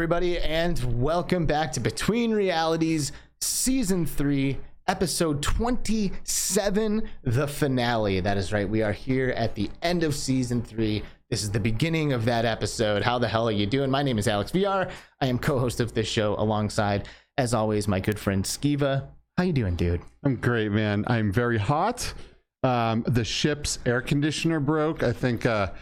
everybody, and welcome back to Between Realities, Season 3, Episode 27, the finale. That is right, we are here at the end of Season 3. This is the beginning of that episode. How the hell are you doing? My name is Alex VR. I am co-host of this show alongside, as always, my good friend Skiva. How you doing, dude? I'm great, man. I'm very hot. Um, the ship's air conditioner broke. I think uh,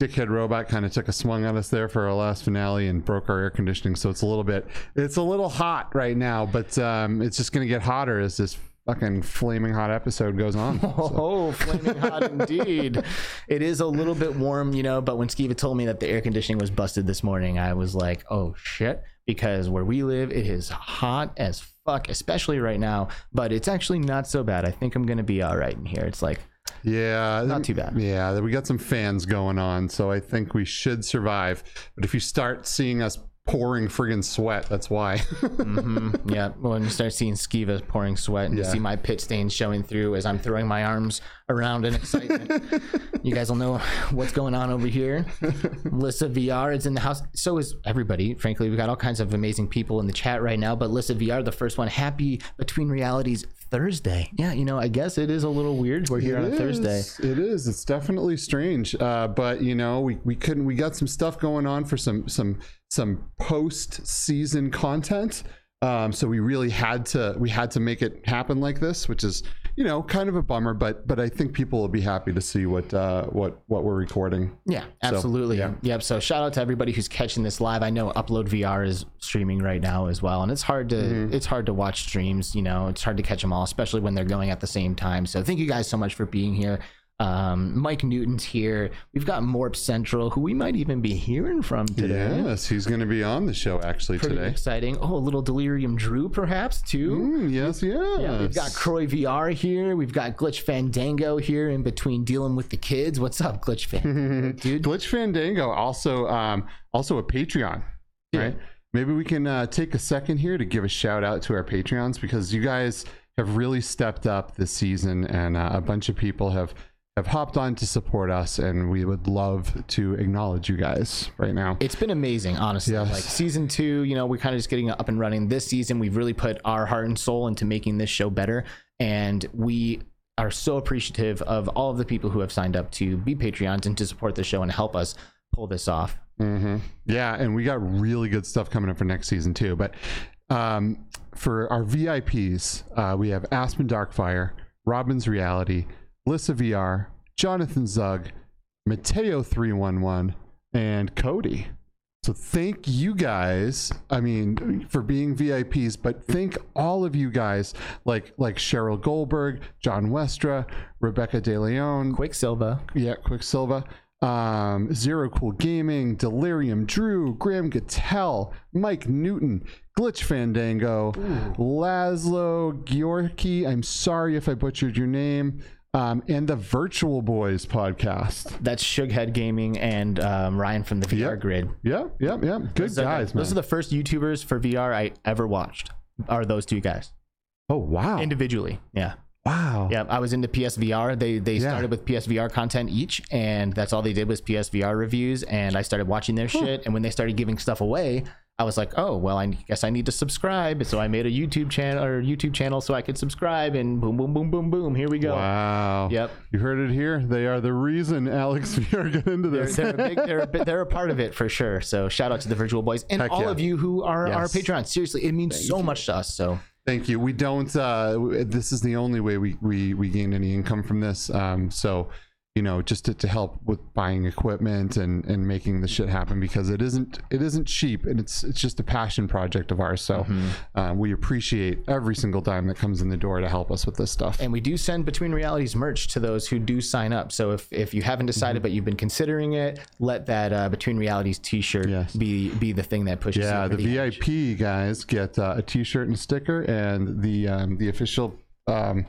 Dickhead Robot kind of took a swung at us there for our last finale and broke our air conditioning. So it's a little bit, it's a little hot right now, but um, it's just going to get hotter as this fucking flaming hot episode goes on. So, Oh, flaming hot indeed. It is a little bit warm, you know, but when Skiva told me that the air conditioning was busted this morning, I was like, oh shit. Because where we live, it is hot as fuck, especially right now. But it's actually not so bad. I think I'm going to be all right in here. It's like, yeah, Not too bad. Yeah, we got some fans going on, so I think we should survive. But if you start seeing us pouring friggin' sweat, that's why. mhm, yeah, when you start seeing Skiva pouring sweat and you see my pit stains showing through as I'm throwing my arms around in excitement, you guys will know what's going on over here. Lissa VR is in the house. So is everybody. Frankly, we've got all kinds of amazing people in the chat right now. But Lissa VR, the first one, happy Between Realities Thursday. Yeah, you know, I guess it is a little weird. We're here on a It Thursday. It is. It's definitely strange. Uh, but you know, we, we couldn't. We got some stuff going on for some some some post season content. Um, so we really had to we had to make it happen like this, which is you know kind of a bummer. But but I think people will be happy to see what uh, what what we're recording. Yeah, absolutely. yeah. Yep. So shout out to everybody who's catching this live. I know Upload VR is streaming right now as well, and it's hard to Mm-hmm. it's hard to watch streams. You know, it's hard to catch them all, especially when they're going at the same time. So thank you guys so much for being here. Um, Mike Newton's here. We've got Morp Central, who we might even be hearing from today. Yes, he's going to be on the show actually Pretty today. exciting. Oh, a little Delirium Drew, perhaps too. Mm, yes, yes. Yeah, we've got Croy VR here. We've got Glitch Fandango here in between dealing with the kids. What's up, Glitch Fandango, dude? Glitch Fandango also um also a Patreon, right? Maybe we can uh, take a second here to give a shout out to our Patreons because you guys have really stepped up this season, and uh, a bunch of people have have hopped on to support us, and we would love to acknowledge you guys right now. It's been amazing, honestly. Yes. Like season two, you know, we're kind of just getting up and running. This season, we've really put our heart and soul into making this show better, and we are so appreciative of all of the people who have signed up to be Patreons and to support the show and help us pull this off. hmm Yeah, and we got really good stuff coming up for next season too. But um, for our VIPs, uh, we have Aspen Darkfire, Robin's Reality, Lissa VR, Jonathan Zug, Mateo three one one, and Cody. So thank you guys. I mean, for being VIPs, but thank all of you guys, like like Cheryl Goldberg, John Westra, Rebecca De Leon, Quicksilver. yeah, Quicksilva. Um, Zero Cool Gaming, Delirium Drew, Graham Gattel, Mike Newton, Glitch Fandango, Laszlo Giorki. I'm sorry if I butchered your name. Um, and the Virtual Boys podcast. That's Shughead Gaming and um, Ryan from the VR Yep. Grid. Yeah, yeah, yeah. Good Those are guys, man. Those are the first YouTubers for VR I ever watched. Are those two guys oh wow, individually? Yeah. Wow. Yeah, I was into PSVR. They they Yeah. started with PSVR content each, and that's all they did was PSVR reviews. And I started watching their shit. And when they started giving stuff away, I was like, oh well, I guess I need to subscribe. So I made a YouTube channel or YouTube channel so I could subscribe. And boom, boom, boom, boom, boom. Here we go. Wow. Yep. You heard it here. They are the reason Alex VR got into They're, this. they're, a big, they're, a bit- they're a part of it for sure. So shout out to the Virtual Boys and Heck all yeah. of you who are our Yes. Patreons. Seriously, it means so much to us. So Thank you. We don't. Uh, this is the only way we we we gain any income from this. Um, so, you know, just to, to help with buying equipment and and making the shit happen because it isn't it isn't cheap and it's it's just a passion project of ours. So, uh, we appreciate every single dime that comes in the door to help us with this stuff. and we do send between realities merch to those who do sign up so if, if you haven't decided Mm-hmm. but you've been considering it let that uh, between realities t-shirt Yes. be be the thing that pushes yeah, the edge. VIP guys get uh, a T-shirt and a sticker, and the um, the official. Um,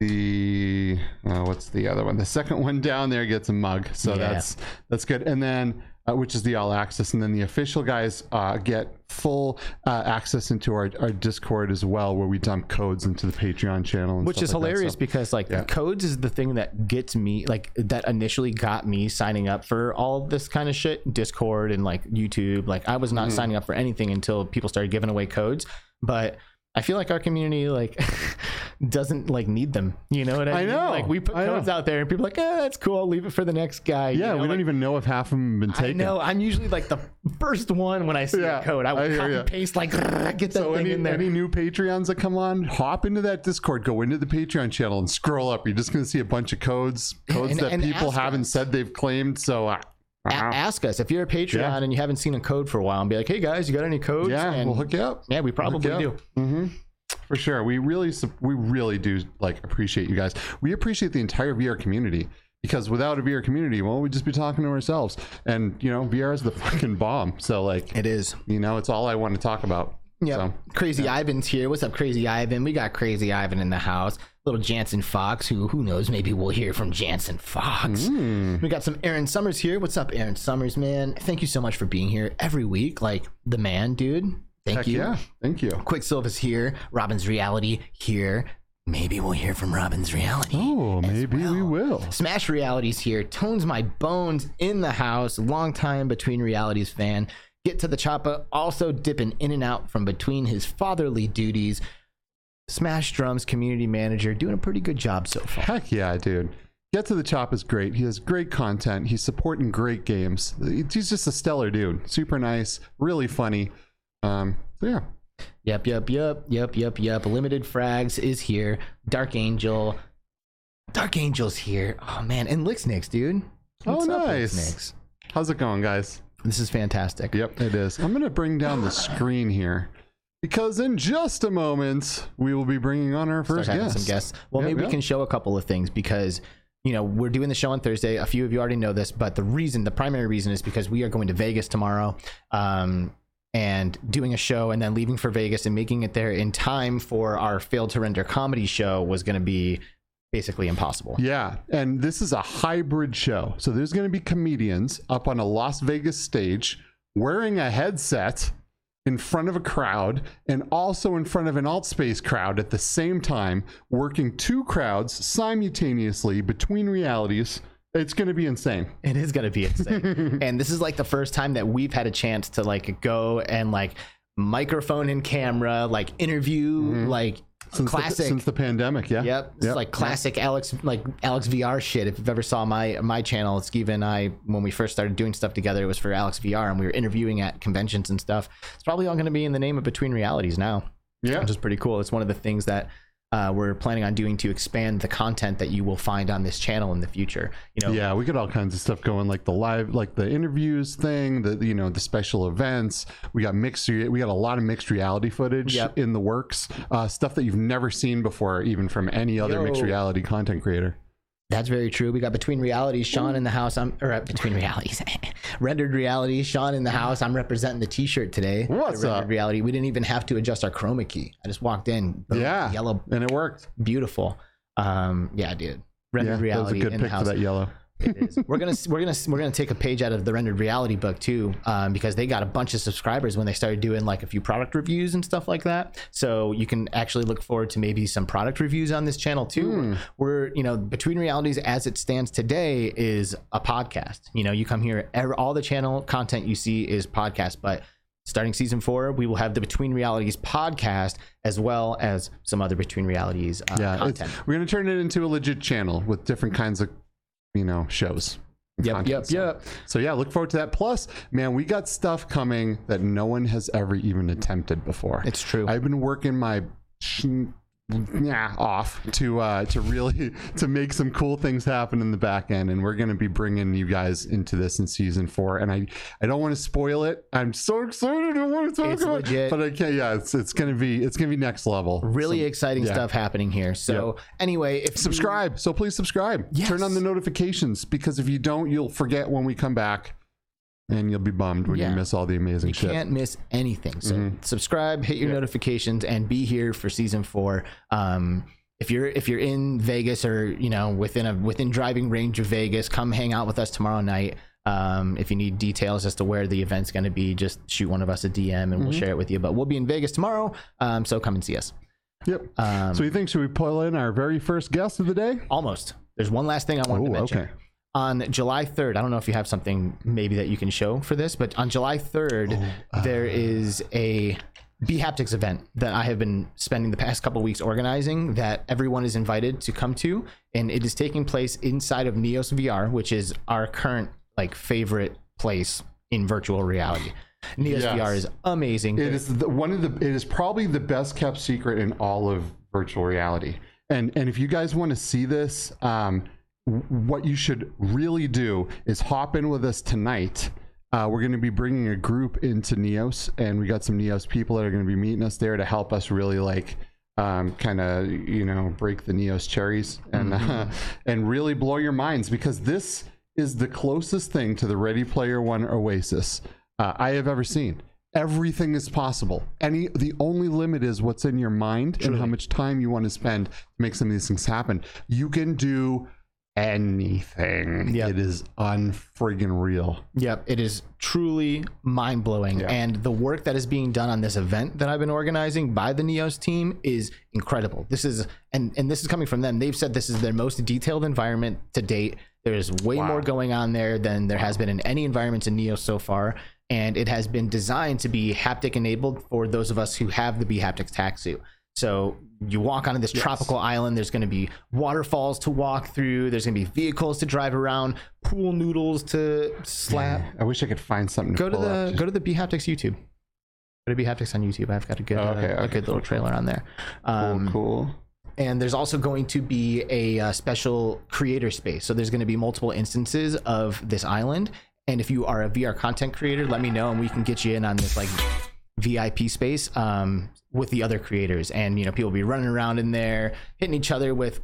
the uh, what's the other one? The second one down there gets a mug, so Yeah. that's that's good. And then uh, which is the all access, and then the official guys uh, get full uh, access into our, our Discord as well, where we dump codes into the Patreon channel, and which is like hilarious So- because like Yeah. codes is the thing that gets me like that initially got me signing up for all this kind of shit discord and like youtube like i was not Mm-hmm. signing up for anything until people started giving away codes but i feel like our community like doesn't like need them you know what i, I mean know, like we put I know. codes out there and people are like eh, that's cool i'll leave it for the next guy you yeah, know, we like, don't even know if half of them have been I taken. know. I'm usually like the first one when I see Yeah, a code. I I will hear copy paste like get that So thing any, in there. any new Patreons that come on, hop into that Discord, go into the Patreon channel, and scroll up. You're just going to see a bunch of codes, codes and- that and people haven't us. said they've claimed. So, uh, A- ask us if you're a Patreon Yeah. and you haven't seen a code for a while, and be like, "Hey guys, you got any codes?" yeah, and we'll hook you up. yeah, we probably Hook you do. up. hmm For sure, we really, we really do like appreciate you guys. We appreciate the entire VR community because without a VR community, well, we'd just be talking to ourselves. And you know, VR is the fucking bomb. So like, It is. you know, it's all I want to talk about. Yeah. So, Crazy Ivan's here. What's up, Crazy Ivan? We got Crazy Ivan in the house. Little Jansen Fox, who who knows? Maybe we'll hear from Jansen Fox. Hmm. We got some Aaron Summers here. What's up, Aaron Summers, man? Thank you so much for being here every week. Like the man, dude. Thank heck you. yeah, thank you. Quicksilver's here. Robin's Reality here. Maybe we'll hear from Robin's Reality. Oh, maybe we will. Smash Realities here. Tones my bones in the house. Long time between realities fan. Get to the choppa. Also dipping in and out from between his fatherly duties. Smash Drums community manager doing a pretty good job so far. Heck yeah, dude. Get to the Chop is great. He has great content. He's supporting great games. He's just a stellar dude. Super nice, really funny. Um, so yeah. Yep, yep, yep, yep, yep, yep. Limited Frags is here. Dark Angel. Dark Angel's here. Oh man, and Lixnix, dude. Oh, What's up, nice. Lixnix? How's it going, guys? This is fantastic. Yep, it is. I'm going to bring down the screen here because in just a moment we will be bringing on our first guest. some guests. Well, Yep, maybe yep. we can show a couple of things because you know we're doing the show on Thursday. A few of you already know this, but the reason, the primary reason, is because we are going to Vegas tomorrow. Um, and doing a show and then leaving for Vegas and making it there in time for our failed to render comedy show was going to be basically impossible. Yeah, and this is a hybrid show. So there's going to be comedians up on a Las Vegas stage wearing a headset in front of a crowd and also in front of an Altspace crowd at the same time, working two crowds simultaneously between realities. It's going to be insane. It is going to be insane. and this is like the first time that we've had a chance to like go and like microphone and camera, like interview, mm-hmm. like Since classic. the, since the pandemic, yeah. Yep, this is like classic Alex, like Alex VR shit. If you've ever saw my my channel, Skiva and I, when we first started doing stuff together, it was for Alex VR, and we were interviewing at conventions and stuff. It's probably all going to be in the name of Between Realities now, Yeah. which is pretty cool. It's one of the things that uh, we're planning on doing to expand the content that you will find on this channel in the future. You know, Yeah, we got all kinds of stuff going, like the live, like the interviews thing, the you know the special events. We got mixed, re- we got a lot of mixed reality footage Yep. in the works, uh, stuff that you've never seen before, even from any other mixed reality content creator. That's very true. We got Between Realities, Sean in the house. I'm or uh, Between Realities, Rendered Reality, Sean in the house. I'm representing the T-shirt today. What's up? Reality. We didn't even have to adjust our chroma key. I just walked in. boom, Yeah, yellow, and it worked. beautiful. Um, yeah, dude. Rendered yeah, that was a Reality good in pick the for that yellow. It is. We're gonna we're gonna we're gonna take a page out of the rendered reality book too, um, because they got a bunch of subscribers when they started doing like a few product reviews and stuff like that. So you can actually look forward to maybe some product reviews on this channel too. We're you know between realities as it stands today is a podcast. You know you come here, all the channel content you see is podcast, but starting season four, we will have the Between Realities podcast as well as some other Between Realities uh, Yeah, content. we're gonna turn it into a legit channel with different kinds of, you know, shows. Yep, yep, So- yep. So yeah, look forward to that. Plus, man, we got stuff coming that no one has ever even attempted before. It's true. I've been working my yeah off to uh to really to make some cool things happen in the back end. And we're going to be bringing you guys into this in season four. And i i don't want to spoil it. I'm so excited. I want to talk It's about legit. it but i can't yeah it's it's going to be it's going to be next level. Really So, exciting yeah. stuff happening here. So anyway, if you- subscribe. So please subscribe. Yes. turn on the notifications because if you don't you'll forget when we come back and you'll be bummed when Yeah. you miss all the amazing you shit You can't miss anything. So Mm-hmm. subscribe, hit your notifications, and be here for season four. Um, if you're if you're in Vegas or you know within a within driving range of Vegas, come hang out with us tomorrow night. Um, if you need details as to where the event's going to be, just shoot one of us a DM and we'll share it with you. But we'll be in Vegas tomorrow, um, so come and see us. Yep. Um, so you think should we pull in our very first guest of the day? almost. There's one last thing I wanted to mention. okay. On July 3rd, I don't know if you have something maybe that you can show for this, but on July 3rd, Oh, there uh, is a bHaptics event that I have been spending the past couple weeks organizing that everyone is invited to come to. And it is taking place inside of Neos VR, which is our current like favorite place in virtual reality. Neos Yes. VR is amazing. It is the, one of the. It is probably the best kept secret in all of virtual reality. And and if you guys want to see this, um, what you should really do is hop in with us tonight. Uh, we're going to be bringing a group into Neos, and we got some Neos people that are going to be meeting us there to help us really like um, kind of you know break the Neos cherries and uh, and really blow your minds because this is the closest thing to the Ready Player One Oasis uh, I have ever seen. Everything is possible. Any the only limit is what's in your mind and how much time you want to spend to make some of these things happen. You can do anything. Yep. It is unfriggin' real. Yep, it is truly mind blowing. Yeah. And the work that is being done on this event that I've been organizing by the Neos team is incredible. This is and and this is coming from them. They've said this is their most detailed environment to date. There's way more going on there than there has been in any environments in Neos so far. And it has been designed to be haptic enabled for those of us who have the bHaptics tax suit. So you walk onto this tropical island. There's going to be waterfalls to walk through. There's going to be vehicles to drive around, pool noodles to slap. I wish I could find something. Go to up the just- go to the bHaptics YouTube. Go to bHaptics on YouTube. I've got a good Oh, okay, uh, a good little trailer on there. Cool, Um, cool. and there's also going to be a uh, special creator space. So there's going to be multiple instances of this island. And if you are a VR content creator, let me know and we can get you in on this like VIP space um, with the other creators. And you know, people will be running around in there, hitting each other with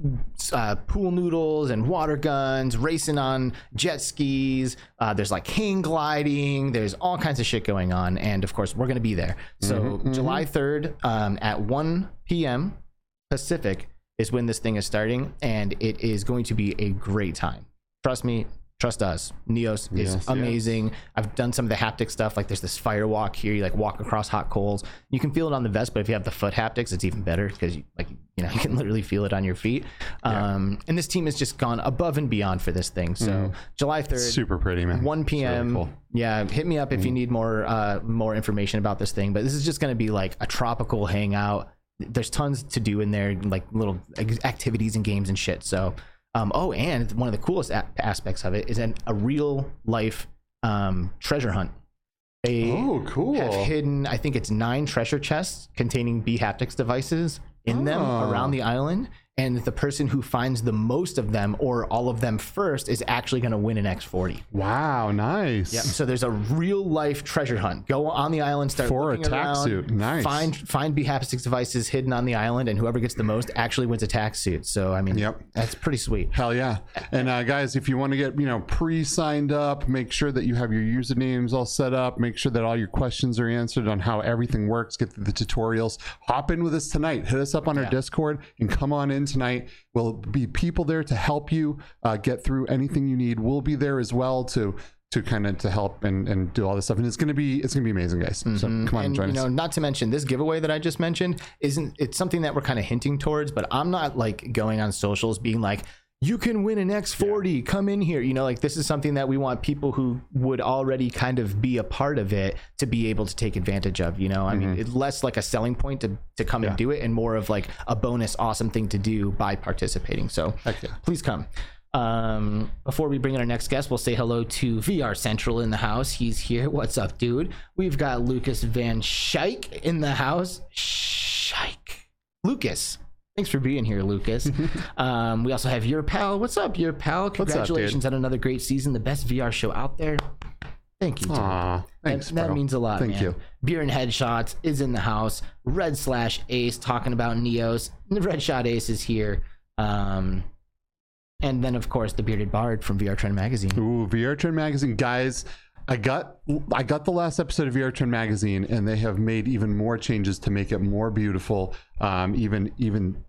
uh, pool noodles and water guns, racing on jet skis. Uh, there's like hang gliding. There's all kinds of shit going on. And of course, we're going to be there. So July 3rd um, at 1 p.m. Pacific is when this thing is starting, and it is going to be a great time. Trust me, trust us. Neos is Yes, yes. amazing. I've done some of the haptic stuff. Like there's this fire walk here. You like walk across hot coals. You can feel it on the vest, but if you have the foot haptics, it's even better because you like you know you can literally feel it on your feet. Um, and this team has just gone above and beyond for this thing. So July 3rd, Super pretty, man. 1 It's really p.m. cool. Yeah, hit me up if you need more uh, more information about this thing. But this is just going to be like a tropical hangout. There's tons to do in there, like little activities and games and shit. So, um, oh, and one of the coolest a- aspects of it is an, a real life um, treasure hunt. They Oh, cool. have hidden, I think it's nine treasure chests containing bHaptics devices in them Oh. around the island. And the person who finds the most of them or all of them first is actually going to win an X40. Wow, nice. Yep. So there's a real life treasure hunt. Go on the island, start For a looking tax around, suit. Nice. Find find bHaptics devices hidden on the island, and whoever gets the most actually wins a TactSuit. So I mean, Yep. that's pretty sweet. Hell yeah. And uh, guys, if you want to get, you know, pre-signed up, make sure that you have your usernames all set up, make sure that all your questions are answered on how everything works, get the tutorials. Hop in with us tonight. Hit us up on our Discord and come on in tonight. We'll be people there to help you uh, get through anything you need. We'll be there as well to to kind of to help and, and do all this stuff. And it's gonna be it's gonna be amazing, guys. So come on and and join you know, not to mention this giveaway that I just mentioned isn't it's something that we're kind of hinting towards, but I'm not like going on socials being like, you can win an X40, come in here. You know, like this is something that we want people who would already kind of be a part of it to be able to take advantage of. You know, I mean, it's less like a selling point to to come and do it, and more of like a bonus, awesome thing to do by participating. So yeah. please come. Um, before we bring in our next guest, we'll say hello to VR Central in the house. He's here. What's up, dude? We've got Lucas Van Schaik in the house. Schaik. Lucas. Thanks for being here, Lucas. um, we also have your pal. What's up, your pal? up. Congratulations on another great season, the best VR show out there. Thank you, dude. Aw, thanks. that, that means a lot. Thank man. you. Beer and Headshots is in the house. Red slash Ace talking about Neos. The Red Shot Ace is here. Um, and then of course the Bearded Bard from VR Trend Magazine. Ooh, VR Trend Magazine, guys. I got I got the last episode of VR Trend Magazine, and they have made even more changes to make it more beautiful. Um, even even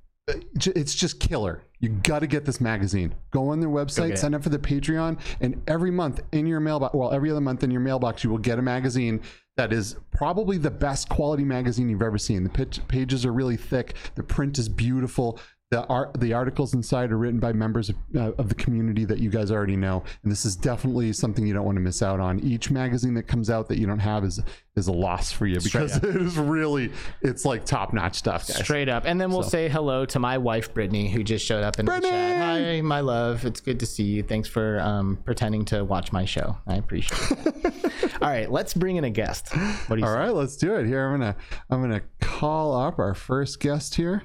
it's just killer. You got to get this magazine. Go on their website, sign up for the Patreon, and every month in your mailbox, well, every other month in your mailbox, you will get a magazine that is probably the best quality magazine you've ever seen. The pages are really thick. The print is beautiful. The art, the articles inside are written by members of, uh, of the community that you guys already know, and this is definitely something you don't want to miss out on. Each magazine that comes out that you don't have is is a loss for you because it is really it's like top notch stuff, guys. Straight up. And then we'll say hello to my wife, Brittany, who just showed up in the Brittany! chat. Hi, my love. It's good to see you. Thanks for um, pretending to watch my show. I appreciate it. All right, let's bring in a guest. What do you All right, let's do it. Here, I'm gonna I'm gonna call up our first guest here,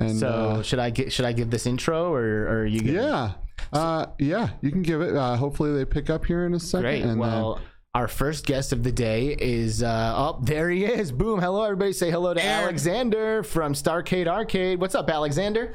and So uh, should I get should I give this intro or, or are you give yeah, uh, yeah, you can give it. Uh, hopefully, they pick up here in a second. Great. And then- well, our first guest of the day is uh oh there he is. Boom. Hello everybody. Say hello to Alexander from Starcade Arcade. What's up, Alexander?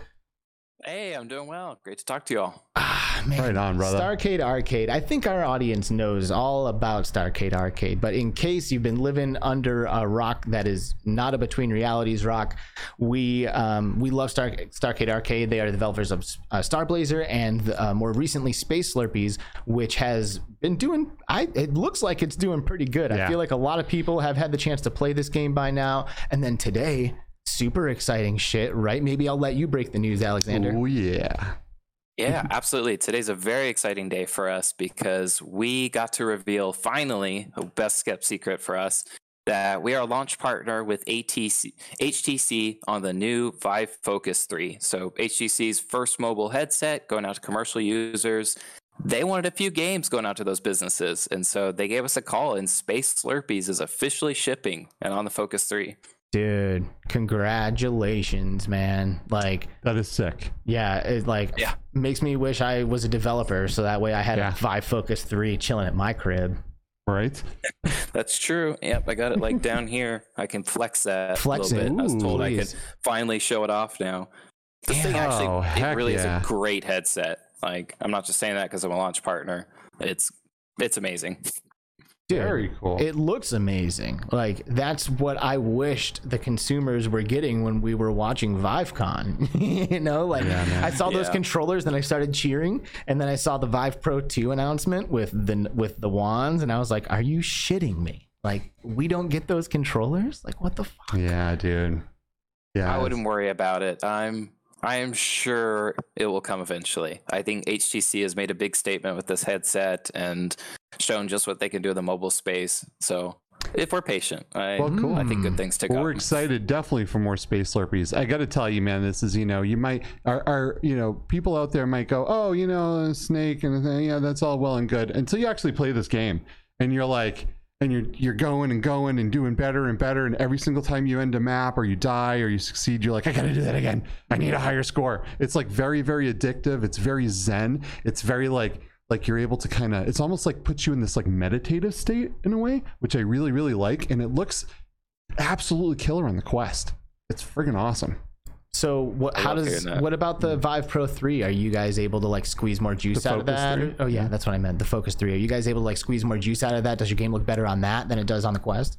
Hey, I'm doing well. Great to talk to you all. Ah, man. Right on, brother. Starcade Arcade. I think our audience knows all about Starcade Arcade, but in case you've been living under a rock that is not a Between Realities rock, we um, we love Star, Starcade Arcade. They are the developers of uh, Star Blazer and uh, more recently Space Slurpies, which has been doing. I it looks like it's doing pretty good. I feel like a lot of people have had the chance to play this game by now, and then today. Super exciting shit, right? Maybe I'll let you break the news, Alexander. oh yeah, Yeah, absolutely. Today's a very exciting day for us because we got to reveal finally, a best kept secret for us, that we are a launch partner with ATC, HTC on the new Vive Focus 3. So HTC's first mobile headset going out to commercial users. They wanted a few games going out to those businesses. And so they gave us a call and Space Slurpies is officially shipping and on the Focus 3. Dude, congratulations, man. Like, that is sick. yeah, it like Yeah. makes me wish I was a developer so that way I had Yeah. a Vive Focus 3 chilling at my crib. Right? That's true. Yep, I got it like down here. I can flex that Flex a little it. bit. I was Ooh, told I could finally show it off now. This thing Oh, actually, heck it really yeah. is a great headset. Like, I'm not just saying that because I'm a launch partner. It's it's amazing. Dude, Very cool. It looks amazing. Like that's what I wished the consumers were getting when we were watching ViveCon. you know, like Yeah. I saw those controllers, then I started cheering, and then I saw the Vive Pro 2 announcement with the with the wands, and I was like, "Are you shitting me? Like we don't get those controllers? Like what the fuck?" yeah, dude. Yeah, I wouldn't worry about it. I'm I am sure it will come eventually. I think HTC has made a big statement with this headset and shown just what they can do in the mobile space. So if we're patient, I, Well, cool. I think good things to Well, come. we're excited definitely for more Space Slurpies. I got to tell you, man, this is you know you might are, are you know people out there might go, oh, you know, Snake and yeah, that's all well and good until you actually play this game and you're like, and you're you're going and going and doing better and better, and every single time you end a map or you die or you succeed, you're like, I got to do that again. I need a higher score. It's like very very addictive. It's very zen. It's very like like you're able to kind of it's almost like puts you in this like meditative state in a way which i really really like and it looks absolutely killer on the quest it's friggin' awesome So what? I How does? What about the Vive Pro Three? Are you guys able to like squeeze more juice The out of that? 3? Oh yeah, Yeah. that's what I meant. The Focus Three. Are you guys able to like squeeze more juice out of that? Does your game look better on that than it does on the Quest?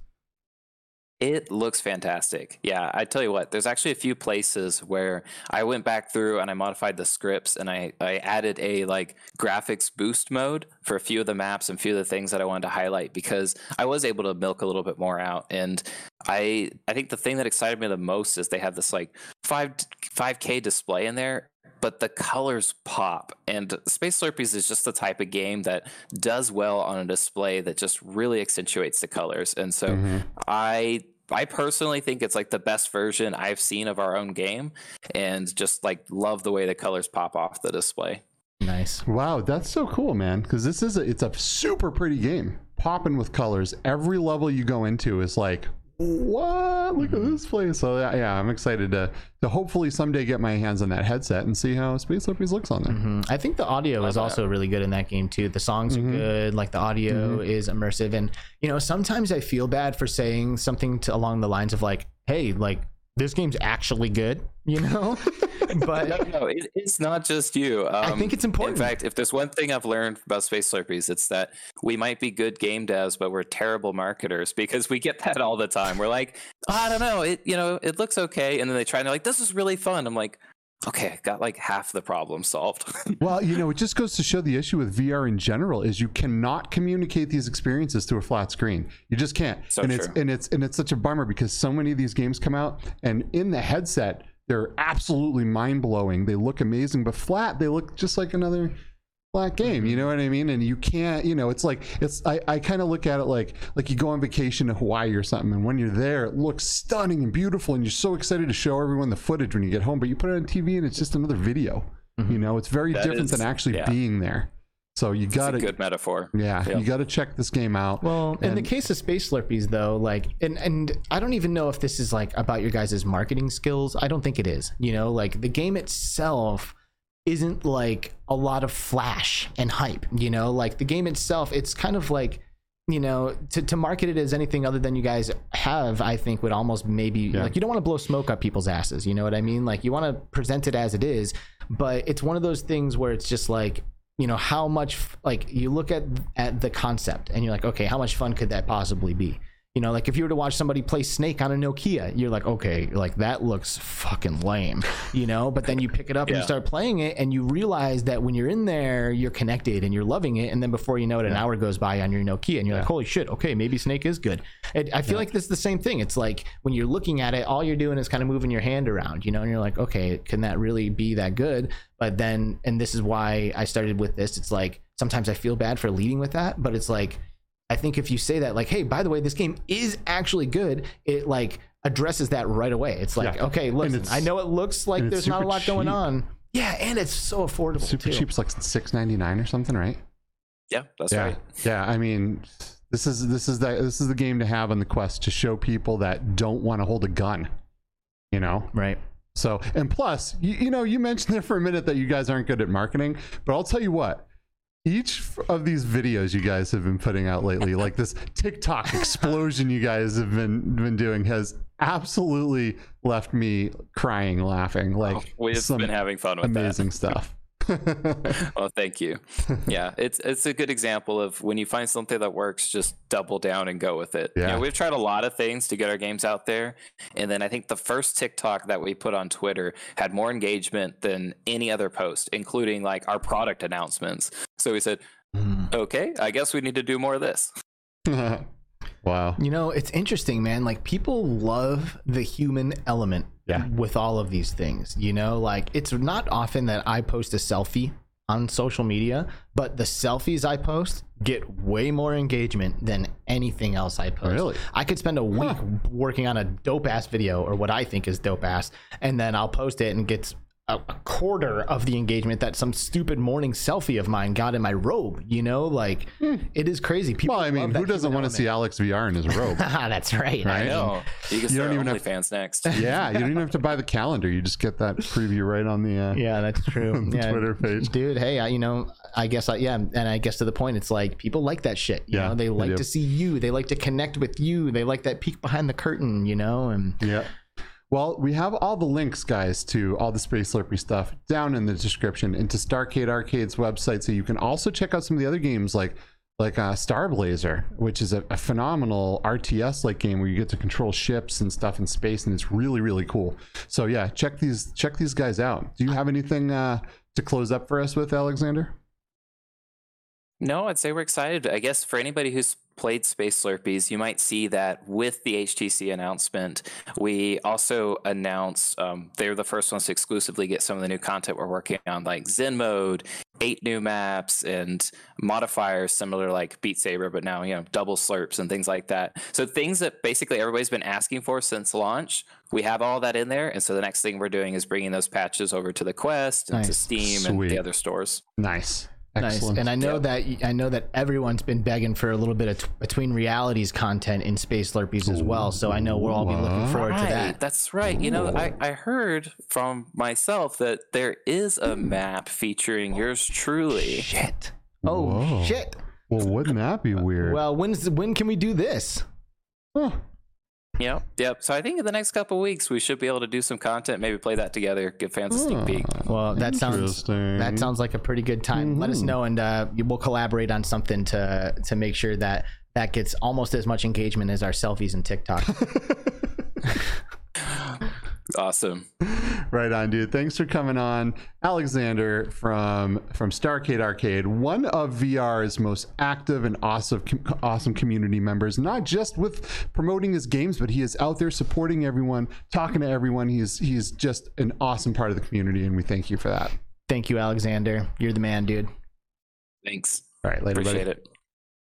It looks fantastic. Yeah, I tell you what, there's actually a few places where I went back through and I modified the scripts and I, I added a like graphics boost mode for a few of the maps and a few of the things that I wanted to highlight because I was able to milk a little bit more out. And I I think the thing that excited me the most is they have this like five five K display in there. But the colors pop, and Space Slurpies is just the type of game that does well on a display that just really accentuates the colors. And so, Mhm. I I personally think it's like the best version I've seen of our own game, and just like love the way the colors pop off the display. Nice. wow that's so cool man because this is a it's a super pretty game popping with colors every level you go into is like what look at this place so yeah, yeah i'm excited to to hopefully someday get my hands on that headset and see how Space Slurpies looks on there hmm I think the audio is that. also really good in that game too. The songs Mhm. are good, like the audio is immersive, and you know sometimes I feel bad for saying something to, along the lines of like, "Hey, like this game's actually good," you know. but No, no, it, it's not just you. Um, I think it's important. In fact, if there's one thing I've learned about Space Slurpies, it's that we might be good game devs, but we're terrible marketers because we get that all the time. We're like, "Oh, I don't know, it you know, it looks okay, and then they try and they're like, this is really fun. I'm like, okay, got like half the problem solved. Well, you know, it just goes to show the issue with VR in general is you cannot communicate these experiences through a flat screen. You just can't. So and it's and it's and it's such a bummer because so many of these games come out and in the headset they're absolutely mind blowing. They look amazing, but flat they look just like another flat game. You know what I mean? And you can't. You know, it's like it's. I, I kind of look at it like like you go on vacation to Hawaii or something, and when you're there, it looks stunning and beautiful, and you're so excited to show everyone the footage when you get home. But you put it on TV, and it's just another video. Mm-hmm. You know, it's very That different is- than actually yeah. being there. So you got a to, good metaphor. yeah, Yeah. you got to check this game out. Well, in the case of Space Slurpies, though, like, and and I don't even know if this is like about your guys' marketing skills. I don't think it is. You know, like the game itself isn't like a lot of flash and hype. You know, like the game itself, it's kind of like. You know, to, to market it as anything other than you guys have, I think would almost maybe Yeah. like you don't want to blow smoke up people's asses. You know what I mean? Like you want to present it as it is, but it's one of those things where it's just like you know how much like you look at at the concept and you're like okay how much fun could that possibly be you know like if you were to watch somebody play snake on a nokia you're like okay like that looks fucking lame you know? But then you pick it up and you start playing it and you realize that when you're in there you're connected and you're loving it. And then before you know it an hour goes by on your nokia and you're like holy shit okay maybe snake is good. It, i feel like this is the same thing. It's like when you're looking at it all you're doing is kind of moving your hand around you know? And you're like okay can that really be that good? But then and this is why i started with this. It's like sometimes i feel bad for leading with that but it's like i think if you say that like hey by the way this game is actually good it like addresses that right away it's like Yeah. okay listen i know it looks like there's not a super lot going on yeah and it's so affordable Super too. cheap's like six ninety nine or something, right? Yeah, that's yeah, right. yeah. I mean, this is this is the this is the game to have on the quest to show people that don't want to hold a gun. You know, right So, and plus, you, you know, you mentioned there for a minute that you guys aren't good at marketing, but I'll tell you what. Each of these videos you guys have been putting out lately, like this TikTok explosion you guys have been been doing, has absolutely left me crying, laughing. Like oh, We've been having fun with amazing stuff. Well, thank you. Yeah, it's it's a good example of when you find something that works, just double down and go with it. You Yeah. know, we've tried a lot of things to get our games out there, and then I think the first TikTok that we put on Twitter had more engagement than any other post, including like our product announcements. So we said, hmm. okay, I guess we need to do more of this. wow. You know, it's interesting, man. Like people love the human element Yeah. with all of these things. You know, like it's not often that I post a selfie on social media, but the selfies I post get way more engagement than anything else I post. Really? I could spend a week working on a dope ass video or what I think is dope ass, and then I'll post it and gets a, a quarter of the engagement that some stupid morning selfie of mine got in my robe. You know, like it is crazy. People Well, I mean, who doesn't want to see Alex VR in his robe? element. That's right. Right? I know. You can You start don't even have- fans next. yeah, you don't even have to buy the calendar. You just get that preview right on the. Uh, Yeah, that's true. the yeah, Twitter page. dude. Hey, I, you know, I guess, I, yeah, and I guess to the point, it's like people like that shit. You Yeah, know, they they like do. to see you. They like to connect with you. They like that peek behind the curtain. You know, and Yeah. Well, we have all the links, guys, to all the Space Slurpie stuff down in the description and to Starcade Arcade's website, so you can also check out some of the other games like like uh, Star Blazer, which is a, a phenomenal RTS like game where you get to control ships and stuff in space, and it's really really cool. So yeah, check these check these guys out. Do you have anything uh, to close up for us with, Alexander? No, I'd say we're excited. I guess for anybody who's played Space Slurpies, you might see that with the HTC announcement, we also announced um, they're the first ones to exclusively get some of the new content we're working on, like Zen mode, eight new maps, and modifiers similar like Beat Saber, but now you know double slurps and things like that. So things that basically everybody's been asking for since launch. We have all that in there, and so the next thing we're doing is bringing those patches over to the Quest and to Nice. Steam and the other stores. Nice, nice. And I know Yep. that I know that everyone's been begging for a little bit of t- between realities content in Space Slurpies as well. So I know we'll all be looking What? forward to that. That's right. You know, I, I heard from myself that there is a map featuring yours truly. Shit. Oh Whoa. shit. well, wouldn't that be weird? Well, when's when can we do this? Huh. Yep. Yep. So I think in the next couple weeks we should be able to do some content, maybe play that together, give fans a sneak peek. Well, that sounds that sounds like a pretty good time. Let us Mhm. know, and uh, we'll collaborate on something to to make sure that that gets almost as much engagement as our selfies and TikTok. Awesome. right on, dude. Thanks for coming on, Alexander from from Starcade Arcade, one of VR's most active and awesome awesome community members. Not just with promoting his games, but he is out there supporting everyone, talking to everyone. He's he's just an awesome part of the community, and we thank you for that. Thank you, Alexander. You're the man, dude. Thanks. All right, later, Appreciate buddy. it.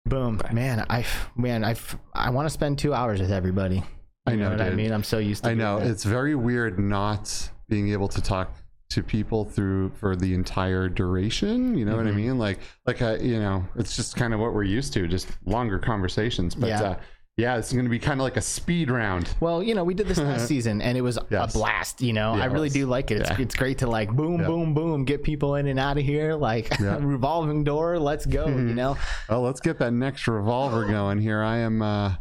Boom, man. I man, I I want to spend two hours with everybody. I You know, what I mean. I'm so used to. I know that. it's very weird not being able to talk to people through for the entire duration. You know what I Mhm. mean? Like, like uh, you know, it's just kind of what we're used to, just longer conversations. But Yeah. uh, yeah it's going to be kind of like a speed round. Well, you know, we did this last season and it was Yes. a blast. You know, I really do like it. It's, Yeah. it's great to like boom, boom, boom, get people in and out of here. Like revolving door, let's go. You know, Well, let's get that next revolver going here. I am uh,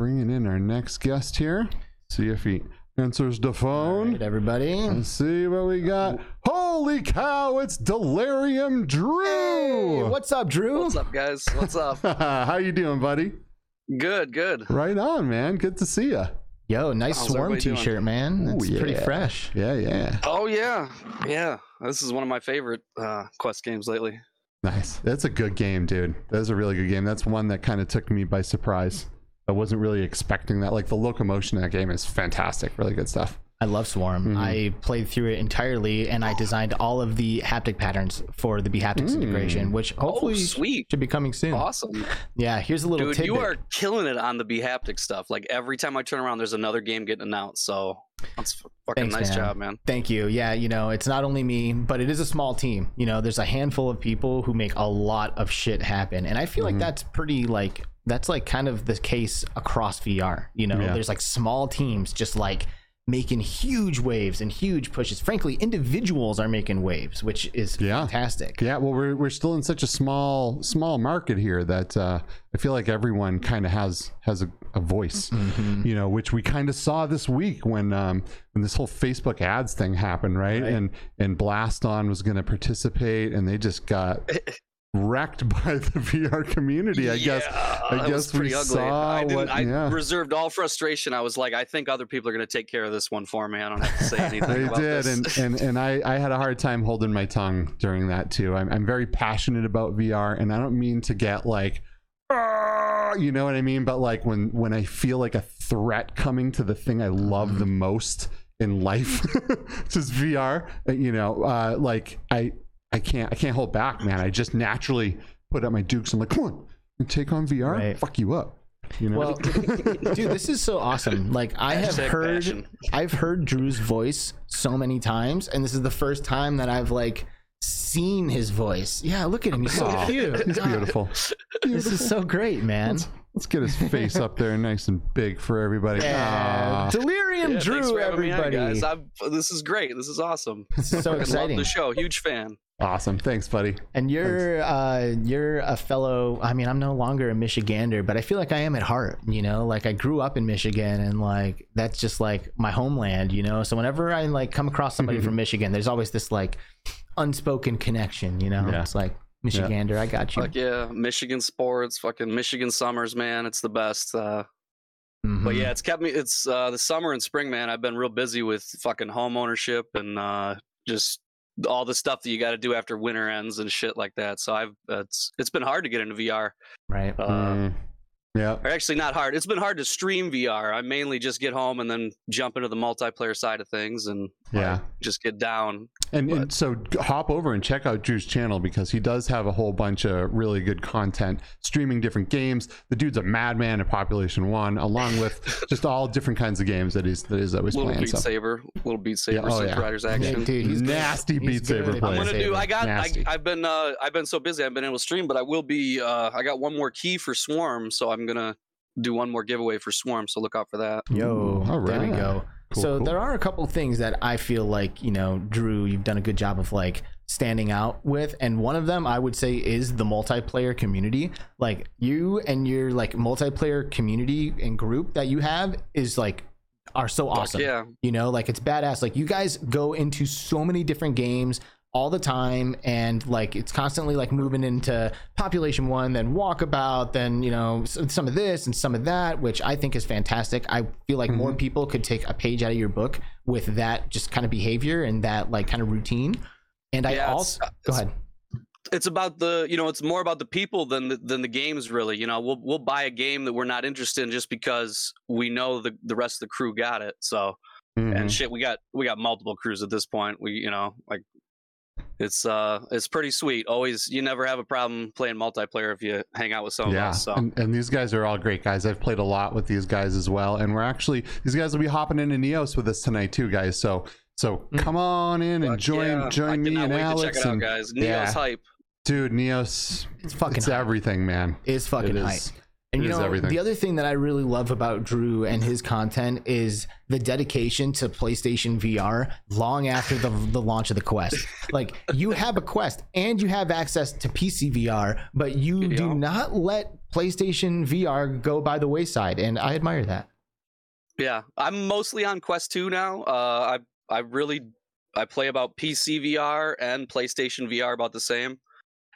bringing in our next guest here. See if he answers the phone. Right, everybody. Let's see what we got. Holy cow! It's Delirium Drew. Hey, what's up, Drew? What's up, guys? What's up? How you doing, buddy? good, good. Right on, man. Good to see you. Yo, nice How's swarm? T-shirt, man. Ooh, That's pretty fresh. Yeah, yeah. Oh yeah, yeah. This is one of my favorite uh, Quest games lately. Nice. That's a good game, dude. That's a really good game. That's one that kind of took me by surprise. I wasn't really expecting that. Like the locomotion in that game is fantastic. Really good stuff. I love Swarm. Mhm. I played through it entirely, and I designed all of the haptic patterns for the bHaptics Mm. integration, which hopefully oh, sweet, should be coming soon. awesome, Yeah, here's a little dude. tidbit. You are killing it on the bHaptic stuff. Like every time I turn around, there's another game getting announced. So that's f- fucking Thanks, nice man. job, man. Thank you. Yeah, you know, it's not only me, but it is a small team. You know, there's a handful of people who make a lot of shit happen. And I feel Mhm. like that's pretty like that's like kind of the case across VR. You know, Yeah. there's like small teams just like making huge waves and huge pushes. Frankly, individuals are making waves, which is Yeah. fantastic. Yeah, well, we're we're still in such a small small market here that uh, I feel like everyone kind of has has a, a voice. Mhm. you know, which we kind of saw this week when um, when this whole Facebook ads thing happened, right? Right. And and Blaston was going to participate, and they just got wrecked by the VR community. I guess. I guess we ugly. saw I what- I yeah. reserved all frustration. I was like, I think other people are going to take care of this one for me. I don't have to say anything. They about did, this. and and and I I had a hard time holding my tongue during that too. I'm I'm very passionate about VR, and I don't mean to get like. You know what I mean? But like when when I feel like a threat coming to the thing I love the most in life, which is VR. You know, uh, like I I can't I can't hold back, man. I just naturally put up my dukes. I'm like, come on, you take on VR, Right. fuck you up. You know. Well, dude, this is so awesome. Like I have Hashtag heard passion. I've heard Drew's voice so many times, and this is the first time that I've like seen his voice. Yeah, look at him. He's so Aw, cute. He's beautiful. This is so great, man. Let's, let's get his face up there nice and big for everybody. Yeah. Aw. Delirium Yeah, Drew, for on, everybody. guys. I'm, this is great. This is awesome. This is so exciting. Love the show. Huge fan. Awesome. Thanks, buddy. And you're uh you're a fellow I mean, I'm no longer a Michigander, but I feel like I am at heart, you know? Like I grew up in Michigan and like that's just like my homeland, you know? So whenever I like come across somebody from Michigan, there's always this like unspoken connection, you know? Yeah. It's like Michigander, I got you. Fuck yeah, Michigan sports, fucking Michigan summers, man. It's the best. Uh, Mhm. but yeah, it's kept me. It's uh, the summer and spring, man. I've been real busy with fucking home ownership and uh, just all the stuff that you got to do after winter ends and shit like that. So I've it's it's been hard to get into VR. right. Uh, Mm, yeah. or actually, not hard. It's been hard to stream VR. I mainly just get home and then jump into the multiplayer side of things and Yeah. like, just get down. And, and so hop over and check out Drew's channel because he does have a whole bunch of really good content streaming different games. The dude's a madman at Population One, along with just all different kinds of games that he's that he's always Little playing. Beat So. Saber, little Beat Saber, oh, Synth yeah. Riders Yeah, action. dude, he's good. Nasty He's Beat Saber good player. I'm gonna do. I got. I, Nasty. I've been. Uh, I've been so busy. I've been able to stream, but I will be. Uh, I got one more key for Swarm, so I'm gonna do one more giveaway for Swarm. So look out for that. Yo, Ooh, all there we go. Cool, so cool. there are a couple things that I feel like you know, Drew, you've done a good job of like standing out with, and one of them I would say is the multiplayer community. Like you and your like multiplayer community and group that you have is like are so Fuck awesome. yeah. You know, like it's badass. Like you guys go into so many different games all the time and like it's constantly like moving into population one then walkabout then you know some of this and some of that which i think is fantastic. I feel like more people could take a page out of your book with that just kind of behavior and that like kind of routine. And i Yeah, it's- also go ahead. it's about the you know it's more about the people than the, than the games really you know? We'll we'll buy a game that we're not interested in just because we know the the rest of the crew got it so. Mhm. and shit we got we got multiple crews at this point. We you know like it's uh it's pretty sweet always you never have a problem playing multiplayer if you hang out with some yeah, of us so and, and these guys are all great guys. I've played a lot with these guys as well, and we're actually these guys will be hopping into Neos with us tonight too, guys. So so Mm. come on in and Fuck join yeah. Join me and wait Alex. to check it out and, guys neo's yeah. hype Dude, Neos, it's fucking it's hype. everything, man. It's fucking It hype. is. And It you know, everything. the other thing that I really love about Drew and his content is the dedication to PlayStation VR long after the, the launch of the Quest. Like you have a Quest and you have access to PC VR, but you do not let PlayStation VR go by the wayside, and I admire that. Yeah, I'm mostly on Quest 2 now. Uh, I I really I play about PC VR and PlayStation VR about the same.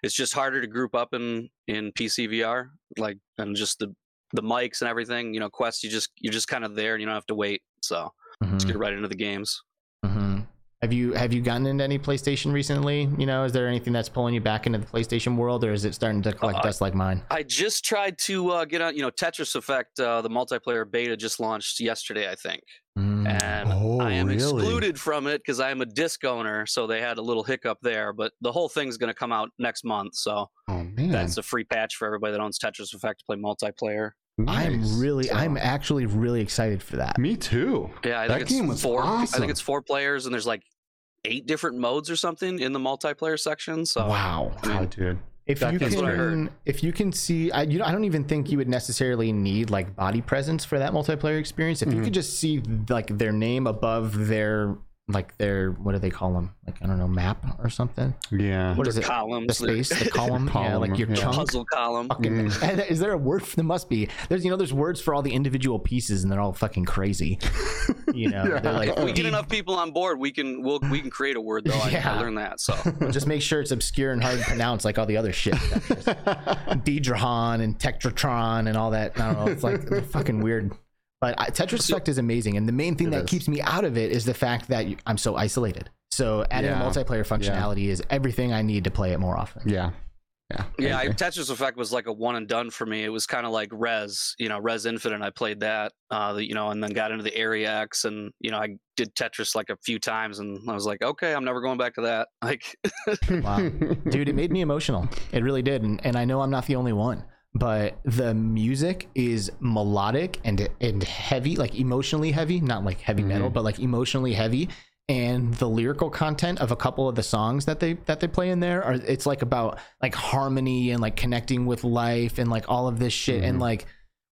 It's just harder to group up in in PC VR, like and just the the mics and everything. You know, Quest you just you're just kind of there and you don't have to wait. So just Mhm, get right into the games. mhm. Have you have you gotten into any PlayStation recently? You know, is there anything that's pulling you back into the PlayStation world, or is it starting to collect Uh, dust like mine? I just tried to uh, get on. You know, Tetris Effect, uh, the multiplayer beta just launched yesterday, I think. Mm. and Oh, I am really? excluded from it because I am a disc owner. So they had a little hiccup there, but the whole thing's going to come out next month. So Oh that's a free patch for everybody that owns Tetris Effect to play multiplayer. nice. I'm really, So- I'm actually really excited for that. Me too. Yeah, I That think game it's was four. I think it's four players, and there's like eight different modes or something in the multiplayer section. So Wow. I mean, Oh, dude. if That you game's what I can if you can see I, you know, I don't even think you would necessarily need like body presence for that multiplayer experience if you Mhm. could just see like their name above their like their what do they call them like i don't know map or something Yeah. What is it columns, the their space the column, yeah Column, like your yeah. chunk puzzle column. Fucking, Mm. is there a word there must be there's you know there's words for all the individual pieces and they're all fucking crazy you know Yeah. they're like If we get enough people on board, we can we'll, we can create a word though. I, Yeah. I learned that. So just make sure it's obscure and hard to pronounce like all the other shit Dedrahan and Tektratron and all that. I don't know. It's like they're fucking weird. But I, Tetris Effect is amazing, and the main thing It that is. keeps me out of it is the fact that you- I'm so isolated. So adding Yeah. multiplayer functionality is everything I need to play it more often. yeah. Yeah. Yeah, I. Tetris Effect was like a one and done for me. It was kind of like Rez, you know, Rez Infinite. I played that, uh, you know, and then got into the Area X, and you know, I did Tetris like a few times, and I was like, okay, I'm never going back to that. Like, Wow. Dude, it made me emotional. It really did, and, and I know I'm not the only one. But the music is melodic and and heavy, like emotionally heavy, not like heavy mm-hmm. metal, but like emotionally heavy. And the lyrical content of a couple of the songs that they that they play in there are it's like about like harmony and like connecting with life and like all of this shit. And mm-hmm. like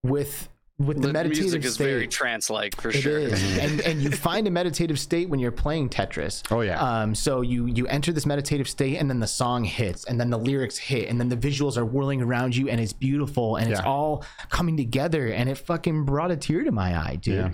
with with the, the meditative music is state. very trance-like for It sure. is. and and you find a meditative state when you're playing Tetris. Oh, yeah. Um, so you you enter this meditative state, and then the song hits, and then the lyrics hit, and then the visuals are whirling around you, and it's beautiful, and it's all coming together, and it fucking brought a tear to my eye, dude. Yeah.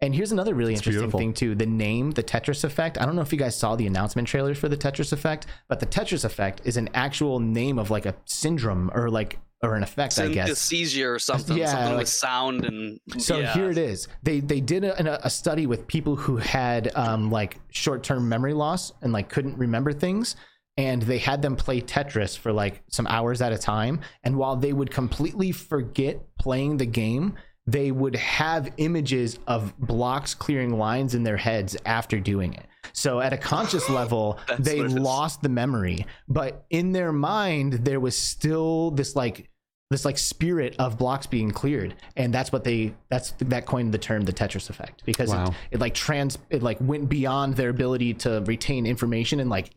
And here's another really It's interesting beautiful. thing too: the name, the Tetris Effect. I don't know if you guys saw the announcement trailers for the Tetris Effect, but the Tetris Effect is an actual name of like a syndrome or like or an effect, I guess. Or something, Yeah, something like- with sound and So yeah. here it is. They they did a, a study with people who had um, like short term memory loss and like couldn't remember things, and they had them play Tetris for like some hours at a time. And while they would completely forget playing the game, they would have images of blocks clearing lines in their heads after doing it. So at a conscious level, they what it is. lost the memory, but in their mind there was still this like this like spirit of blocks being cleared and that's what they that's that coined the term the tetris effect because Wow. it, it like trans it like went beyond their ability to retain information and like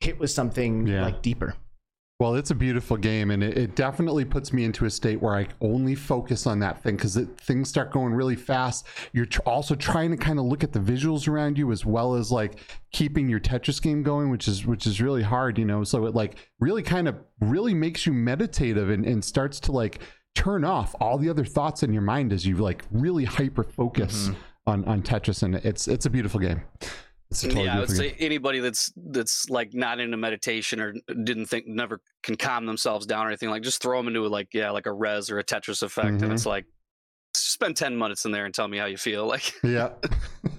hit with something Yeah. like deeper Well, it's a beautiful game, and it, it definitely puts me into a state where I only focus on that thing because things start going really fast. You're tr- also trying to kind of look at the visuals around you as well as like keeping your Tetris game going, which is which is really hard, you know. So it like really kind of really makes you meditative and, and starts to like turn off all the other thoughts in your mind as you like really hyper focus mm-hmm. on on Tetris, and it's it's a beautiful game. It's a totally yeah, I would say anybody that's that's like not into meditation or didn't think never can calm themselves down or anything like just throw them into like yeah like a Rez or a Tetris effect Mhm. and it's like spend 10 minutes in there and tell me how you feel like yeah.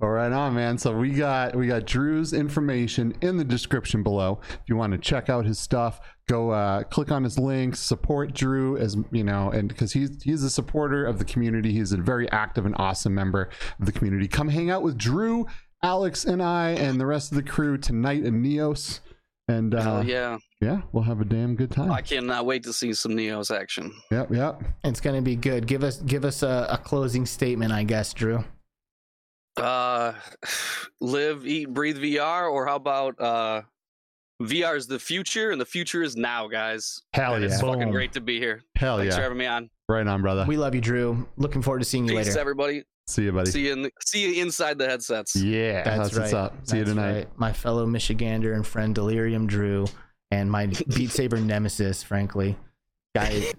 All right on, man. So we got we got Drew's information in the description below. If you want to check out his stuff, go uh, click on his links, support Drew as you know, and because he's he's a supporter of the community. He's a very active and awesome member of the community. Come hang out with Drew, Alex, and I, and the rest of the crew tonight in Neos. And uh, Hell yeah yeah, we'll have a damn good time. I cannot wait to see some Neos action Yep, yep. It's gonna be good. Give us give us a, a closing statement, I guess, Drew. uh live eat breathe VR or how about uh VR is the future and the future is now guys Hell And it's yeah. fucking great to be here Hell yeah. thanks for having me on Right on, brother. We love you, Drew. Looking forward to seeing you peace later. everybody See you, buddy. see you in the, see you inside the headsets Yeah, That's, that's, right. what's up. See you tonight. right. My fellow Michigander and friend Delirium Drew, and my Beat Saber nemesis, frankly, guy is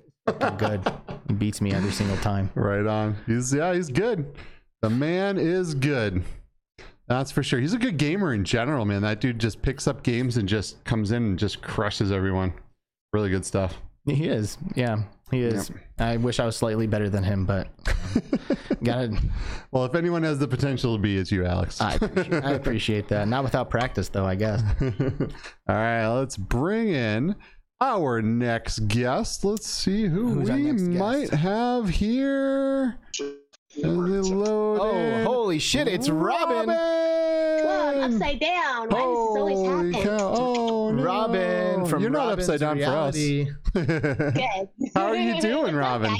good. He beats me every single time. Right on. He's yeah, he's good. The man is good. That's for sure. He's a good gamer in general, man. That dude just picks up games and just comes in and just crushes everyone. Really good stuff. He is, yeah, he is. I wish I was slightly better than him, but um, gotta. Well, if anyone has the potential to be, it's you, Alex. I appreciate, I appreciate that. Not without practice, though. I guess. All right, let's bring in our next guest. Let's see who Who's we next guest? might have here. As Oh, holy shit! It's Robin. Robin! Upside down. Why does this always happen? cow. Oh, no. Robin from You're not Robin's upside down reality. for us. Good. How are you doing, What's up, Robin?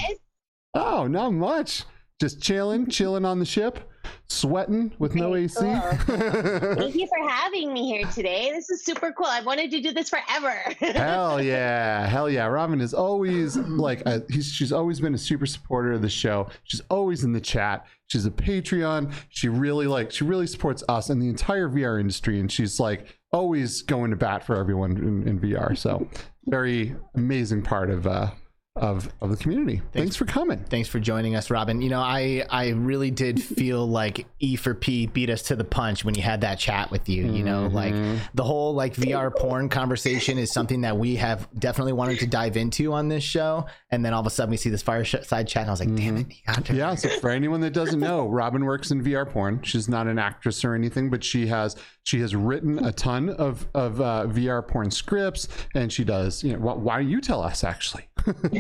oh, not much. Just chilling, chilling on the ship, sweating with no AC. Thank you for having me here today. This is super cool. I've wanted to do this forever. Hell yeah, hell yeah! Robin is always like a, he's, she's always been a super supporter of the show. She's always in the chat. She's a Patreon. She really like she really supports us and the entire VR industry, and she's like always going to bat for everyone in, in VR. So very amazing part of uh of of the community. Thanks, for coming. Thanks for joining us, Robin. You know, I I really did feel like E for P beat us to the punch when you had that chat with you. You know, like the whole like VR porn conversation is something that we have definitely wanted to dive into on this show. And then all of a sudden we see this fireside chat, and I was like, damn it, you got to. Yeah, so for anyone that doesn't know, Robin works in VR porn. She's not an actress or anything, but she has she has written a ton of of uh, VR porn scripts, and she does. You know, wh- why don't you tell us actually?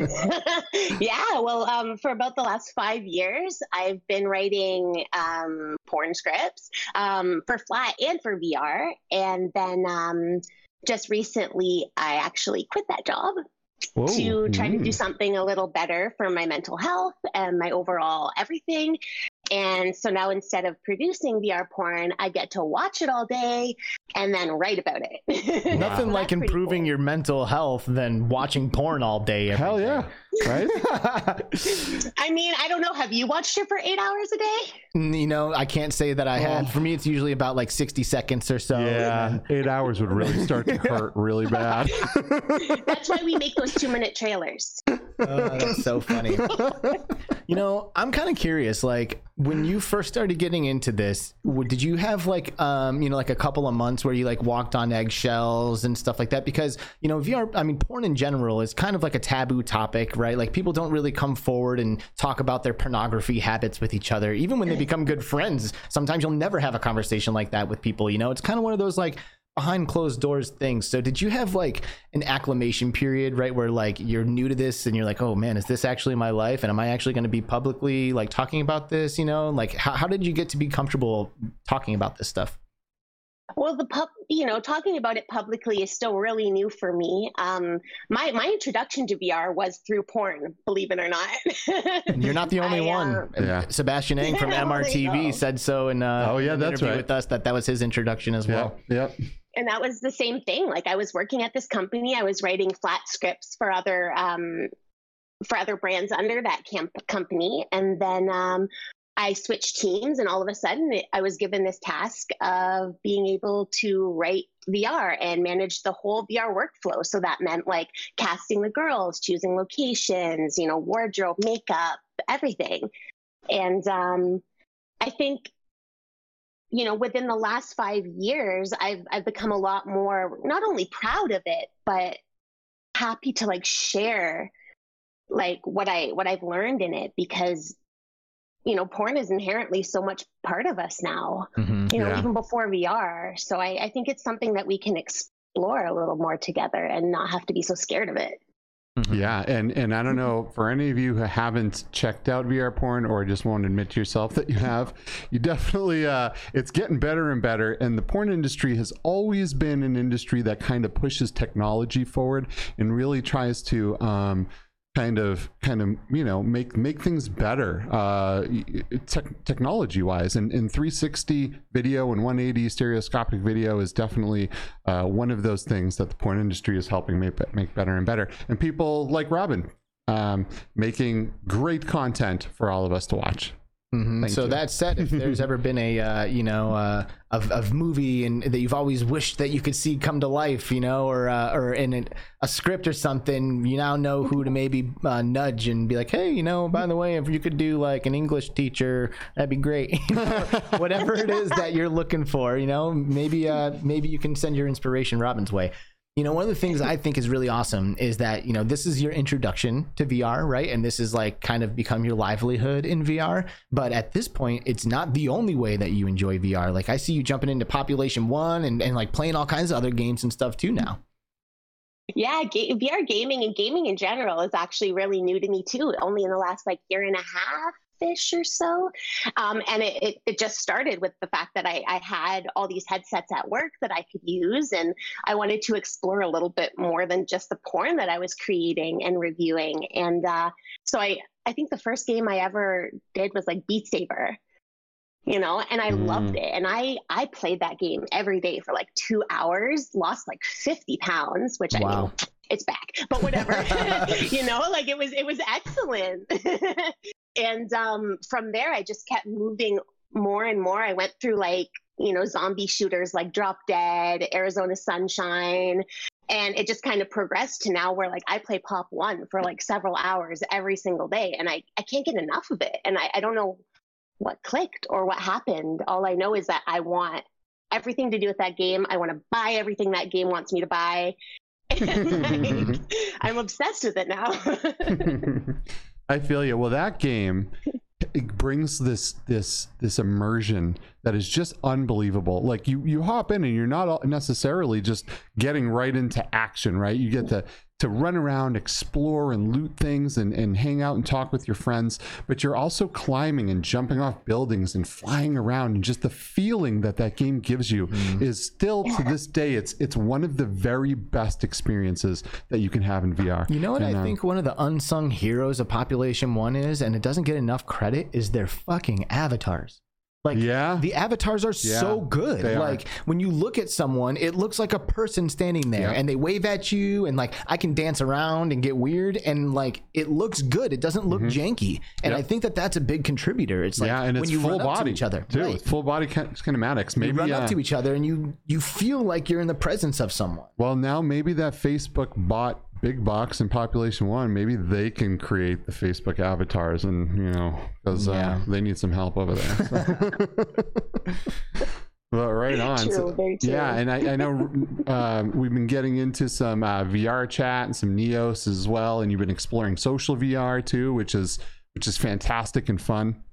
yeah, well, um, for about the last five years, I've been writing um, porn scripts um, for flat and for VR. And then um, just recently, I actually quit that job to try to do Mm. something a little better for my mental health and my overall everything. And so now instead of producing VR porn, I get to watch it all day and then write about it. Nothing So like improving cool. your mental health than watching porn all day. every Hell day. Yeah, right? I mean, I don't know. Have you watched it for eight hours a day? you know, I can't say that I had. Oh. For me, it's usually about like 60 seconds or so. yeah, eight hours would really start to hurt really bad. That's why we make those two minute trailers. Oh, that's so funny. you know, I'm kind of curious. Like, when you first started getting into this, did you have like, um, you know, like a couple of months where you like walked on eggshells and stuff like that? Because you know, VR, I mean, porn in general is kind of like a taboo topic, right? Like, people don't really come forward and talk about their pornography habits with each other, even when they mm. become good friends. Sometimes you'll never have a conversation like that with people. You know, it's kind of one of those like behind closed doors things. So did you have like an acclimation period, right, where like you're new to this and you're like, oh man, is this actually my life? And am I actually going to be publicly like talking about this? You know, like how, how did you get to be comfortable talking about this stuff? Well, the pub, you know, talking about it publicly is still really new for me. Um, my my introduction to VR was through porn, believe it or not. And you're not the only I, one. uh, Yeah. Sebastian Ang from Well, MRTV go. said so in uh, Oh, yeah, an that's right. with us that that was his introduction as well. Yep, yep. and that was the same thing. Like I was working at this company, I was writing flat scripts for other um, for other brands under that camp company, and then um, I switched teams, and all of a sudden, I was given this task of being able to write VR and manage the whole VR workflow. So that meant like casting the girls, choosing locations, you know, wardrobe, makeup, everything. And um, I think you know, within the last five years, I've I've become a lot more not only proud of it, but happy to like share like what I what I've learned in it because you know, porn is inherently so much part of us now. Mhm. You know, Yeah. even before VR. So I, I think it's something that we can explore a little more together and not have to be so scared of it. Mhm. Yeah, and and I don't know for any of you who haven't checked out VR porn or just won't admit to yourself that you have, you definitely uh, it's getting better and better. And the porn industry has always been an industry that kind of pushes technology forward and really tries to um, kind of kind of you know make make things better uh tech technology wise and, and 360 video and 180 stereoscopic video is definitely uh, one of those things that the porn industry is helping make make better and better. And people like robin um, making great content for all of us to watch Mhm. So you. that said, if there's ever been a uh, you know uh, of of movie and that you've always wished that you could see come to life, you know, or uh, or in a, a script or something, you now know who to maybe uh, nudge and be like, hey, you know, by the way, if you could do like an English teacher, that'd be great. Whatever it is that you're looking for, you know, maybe uh, maybe you can send your inspiration Robin's way. You know, one of the things I think is really awesome is that, you know, this is your introduction to VR, right? And this is like kind of become your livelihood in VR. But at this point, it's not the only way that you enjoy VR. Like I see you jumping into Population One and, and like playing all kinds of other games and stuff too now. Yeah, ga- VR gaming and gaming in general is actually really new to me too. Only in the last like year and a half or so, um, and it, it it just started with the fact that I, I had all these headsets at work that I could use, and I wanted to explore a little bit more than just the porn that I was creating and reviewing. And uh, so I I think the first game I ever did was like Beat Saber you know and i loved it. And i i played that game every day for like two hours lost like 50 pounds which i mean it's back but whatever. You know like it was it was excellent and um from there i just kept moving more and more. I went through like you know zombie shooters like drop dead arizona sunshine and it just kind of progressed to now where like i play pop one for like several hours every single day and i i can't get enough of it and i, I don't know what clicked or what happened. All i know is that i want everything to do with that game. I want to buy everything that game wants me to buy. Like, i'm obsessed with it now I feel you. Well, that game it brings this this this immersion that is just unbelievable. Like you you hop in and you're not necessarily just getting right into action, right? You get to to run around, explore and loot things and, and hang out and talk with your friends, but you're also climbing and jumping off buildings and flying around and just the feeling that that game gives you is still to this day it's it's one of the very best experiences that you can have in VR. You know what And, I um, think one of the unsung heroes of Population One is, and it doesn't get enough credit, is their fucking avatars. Like Yeah. the avatars are so good. they are. Like when you look at someone, it looks like a person standing there Yeah. and they wave at you and like I can dance around and get weird and like it looks good. It doesn't look janky. And Yep. I think that that's a big contributor. It's like yeah, and when it's you full run up body to each other. too. Right. It's full body kin- kinematics. You Maybe run uh, up to each other and you you feel like you're in the presence of someone. well now maybe that Facebook bought BigBox and Population One. Maybe they can create the Facebook avatars, and you know because Yeah. uh, they need some help over there. so. Well, right on. True, So- very true. yeah, and I, I know um, we've been getting into some uh, VRChat and some Neos as well, and you've been exploring social VR too, which is which is fantastic and fun.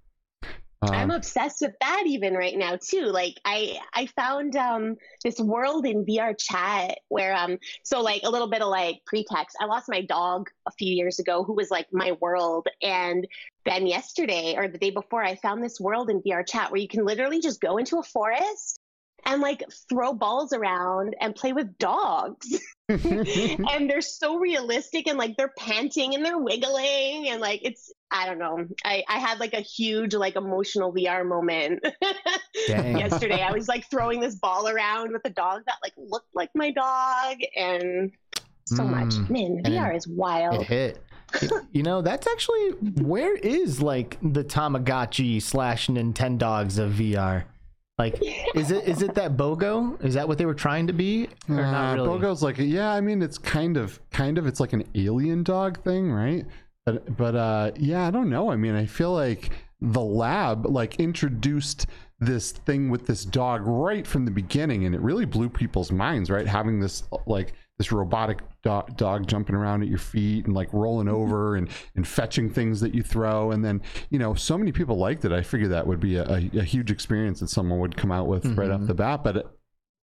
I'm Um, obsessed with that even right now too. Like I I found um this world in VRChat where um so like a little bit of like pretext. I lost my dog a few years ago who was like my world and then yesterday or the day before I found this world in VRChat where you can literally just go into a forest and like throw balls around and play with dogs. and they're so realistic and like they're panting and they're wiggling and like it's I don't know. I, I had like a huge like emotional VR moment yesterday. I was like throwing this ball around with a dog that like looked like my dog and so much. Mm. Man, And VR is wild. It hit. You know, that's actually where is like the Tamagotchi slash Nintendogs of VR? Like, is it is it that BOGO? Is that what they were trying to be, or Uh, really? Bogo's like, yeah, I mean, it's kind of, kind of, it's like an alien dog thing, right? But, but, uh, yeah, I don't know. I mean, I feel like the lab like introduced this thing with this dog right from the beginning and it really blew people's minds right having this like this robotic do- dog jumping around at your feet and like rolling Mm-hmm. over and and fetching things that you throw and then you know so many people liked it i figured that would be a, a, a huge experience that someone would come out with right off the bat but it,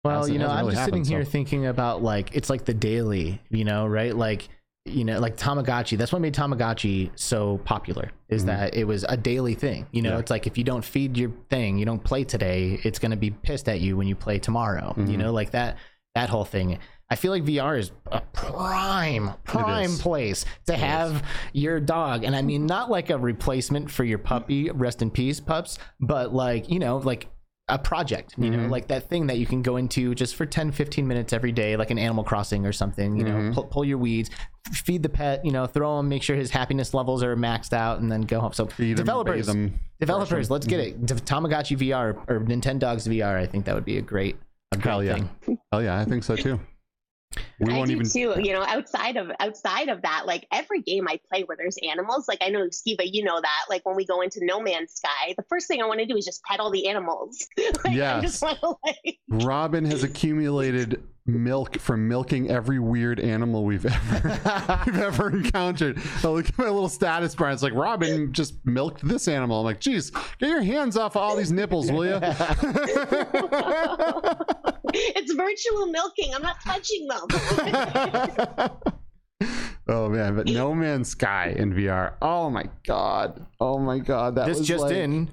Well, you know, I'm just sitting here so. thinking about like it's like the daily, you know, right? Like you know, like Tamagotchi. That's what made Tamagotchi so popular. Is that it was a daily thing. You know, Mm-hmm. Yeah. it's like if you don't feed your thing, you don't play today, it's gonna be pissed at you when you play tomorrow. Mm-hmm. You know, like that that whole thing. I feel like VR is a prime prime place to have your dog, and I mean not like a replacement for your puppy. Rest in peace, pups. But like you know, like a project you know mm-hmm. like that thing that you can go into just for 10 15 minutes every day like an animal crossing or something you know mm-hmm. pull, pull your weeds feed the pet you know throw him make sure his happiness levels are maxed out and then go home. So Feed developers bathe 'em, developers let's get it. Mm-hmm. D- tamagotchi vr or nintendogs vr i think that would be a great a great hell yeah. thing. Hell yeah i think so too we I won't do even too. You know, outside of outside of that, like every game I play where there's animals, like I know Skiva, you know that. Like when we go into No Man's Sky, the first thing I want to do is just pet all the animals. like, Yes. like. Robin has accumulated milk from milking every weird animal we've ever we've ever encountered. I look at my little status bar. It's like Robin just milked this animal. I'm like, geez, get your hands off all these nipples, will you? it's virtual milking. I'm not touching them. oh man, but No Man's Sky in VR. Oh my god. Oh my god. That this was just like- in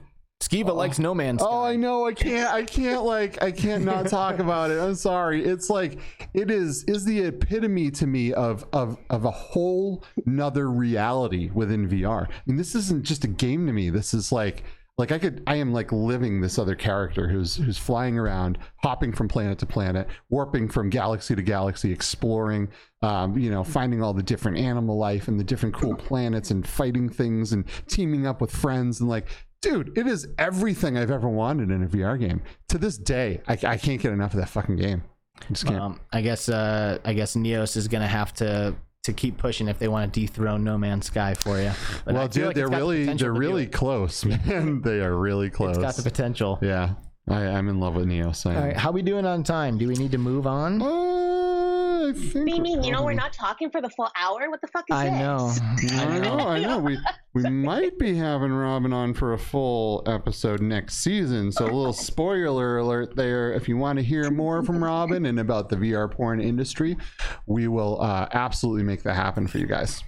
skiva likes no man's Sky. Oh, I know. I can't. I can't. Like, I can't not talk about it. I'm sorry. It's like it is is the epitome to me of of of a whole nother reality within VR. I mean, this isn't just a game to me. This is like like I could. I am like living this other character who's who's flying around, hopping from planet to planet, warping from galaxy to galaxy, exploring. Um, you know, finding all the different animal life and the different cool planets, and fighting things, and teaming up with friends, and like dude, it is everything I've ever wanted in a VR game. To this day, I, I can't get enough of that fucking game. I just can't. Um, I guess uh, I guess Neos is gonna have to to keep pushing if they want to dethrone No Man's Sky for you. But well, dude, like they're it's the really they're really close, man. they are really close. It's got the potential. yeah, I, I'm in love with Neo. All right, how we doing on time? Do we need to move on? Uh, I think What do you mean? You know, we're not talking for the full hour. What the fuck is it? I this? know. I know, I know. We we might be having Robin on for a full episode next season. So a little spoiler alert there. If you want to hear more from Robin and about the VR porn industry, we will uh, absolutely make that happen for you guys.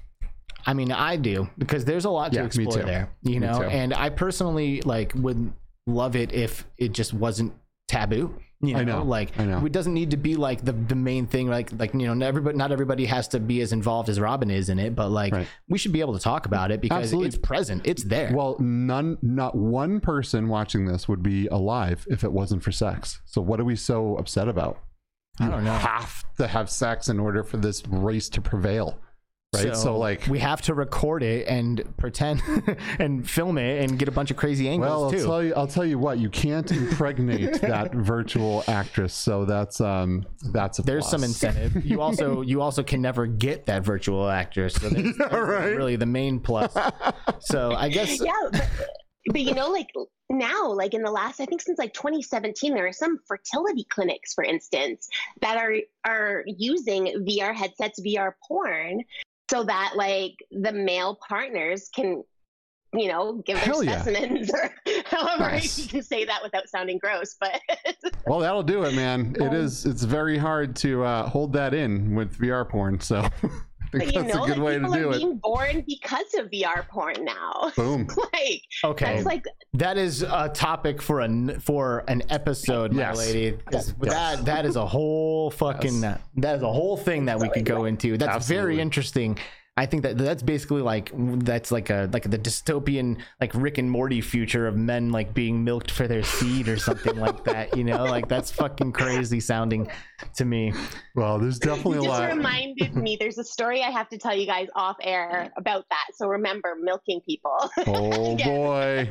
I mean, I do because there's a lot to Yeah, me explore too. there, you Me know. too. And I personally like would love it if it just wasn't taboo. You know, I know, like I know. it doesn't need to be like the the main thing. Like like you know, not everybody not everybody has to be as involved as Robin is in it, but like Right. we should be able to talk about it because Absolutely. it's present, it's there. Well, none, not one person watching this would be alive if it wasn't for sex. So what are we so upset about? I don't know. You have to have sex in order for this race to prevail, right? So, like, we have to record it and pretend and film it and get a bunch of crazy angles well, I'll too. tell you, I'll tell you what, you can't impregnate that virtual actress. So that's um, that's a there's some incentive. You also you also can never get that virtual actress. So there's, Yeah, there's right. really the main plus. So I guess yeah but, but you know like now like in the last i think since like 2017 there are some fertility clinics for instance that are are using vr headsets vr porn so that like the male partners can you know give their Hell yeah. specimens or however Nice. you can say that without sounding gross but Well, that'll do it, man. It Um, is. It's very hard to uh, hold that in with VR porn. So but think you that's know a good like way to people do are it. being born because of vr porn now Boom. like okay, that's like that is a topic for an for an episode, my Yes. lady. 'cause Yes. That that is a whole fucking that is a whole thing that we could go into. That's Absolutely. very interesting. I think that that's basically like that's like a like the dystopian like Rick and Morty future of men like being milked for their seed or something like that. You know, like that's fucking crazy sounding to me. Well, there's definitely a You just lot. reminded me there's a story I have to tell you guys off air about that. So remember milking people. Oh boy.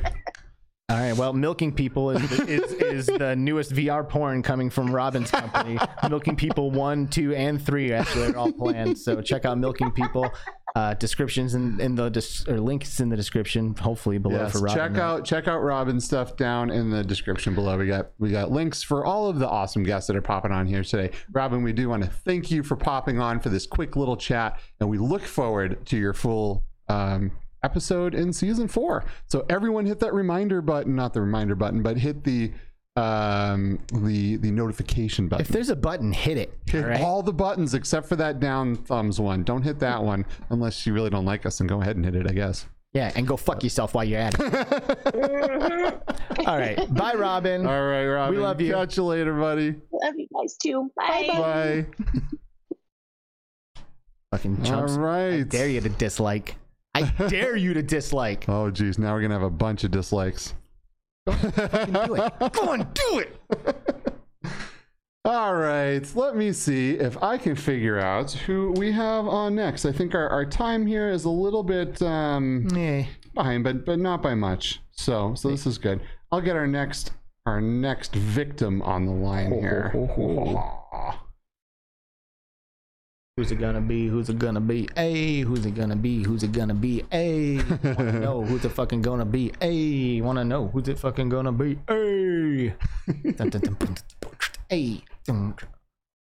All right. Well, milking people is, is is the newest VR porn coming from Robin's company. milking people one, two, and three actually are all planned. So check out milking people. Uh, descriptions in, in the dis- or links in the description, hopefully below Yes, for Robin. check out check out Robin's stuff down in the description below. We got we got links for all of the awesome guests that are popping on here today. Robin, we do want to thank you for popping on for this quick little chat, and we look forward to your full um, episode in season four. So everyone, hit that reminder button, not the reminder button, but hit the um the the notification button If there's a button, hit it. hit all right? all the buttons except for that down thumbs one don't hit that one unless you really don't like us and go ahead and hit it i guess Yeah, and go fuck yourself while you're at it. all right. Bye, Robin. all right robin We love you. catch you later buddy Love you guys too. Bye. bye Fucking chumps. all I dare you to dislike. I dare you to dislike. oh geez now we're gonna have a bunch of dislikes do it. Go on, do it. all right let me see if i can figure out who we have on next i think our, our time here is a little bit um Yeah. behind but but not by much so so this is good i'll get our next our next victim on the line here Who's it gonna be? Who's it gonna be? Hey, who's it gonna be? Who's it gonna be? Hey, wanna know who's it fucking gonna be? Hey, wanna know who's it fucking gonna be? Hey, dun, hey,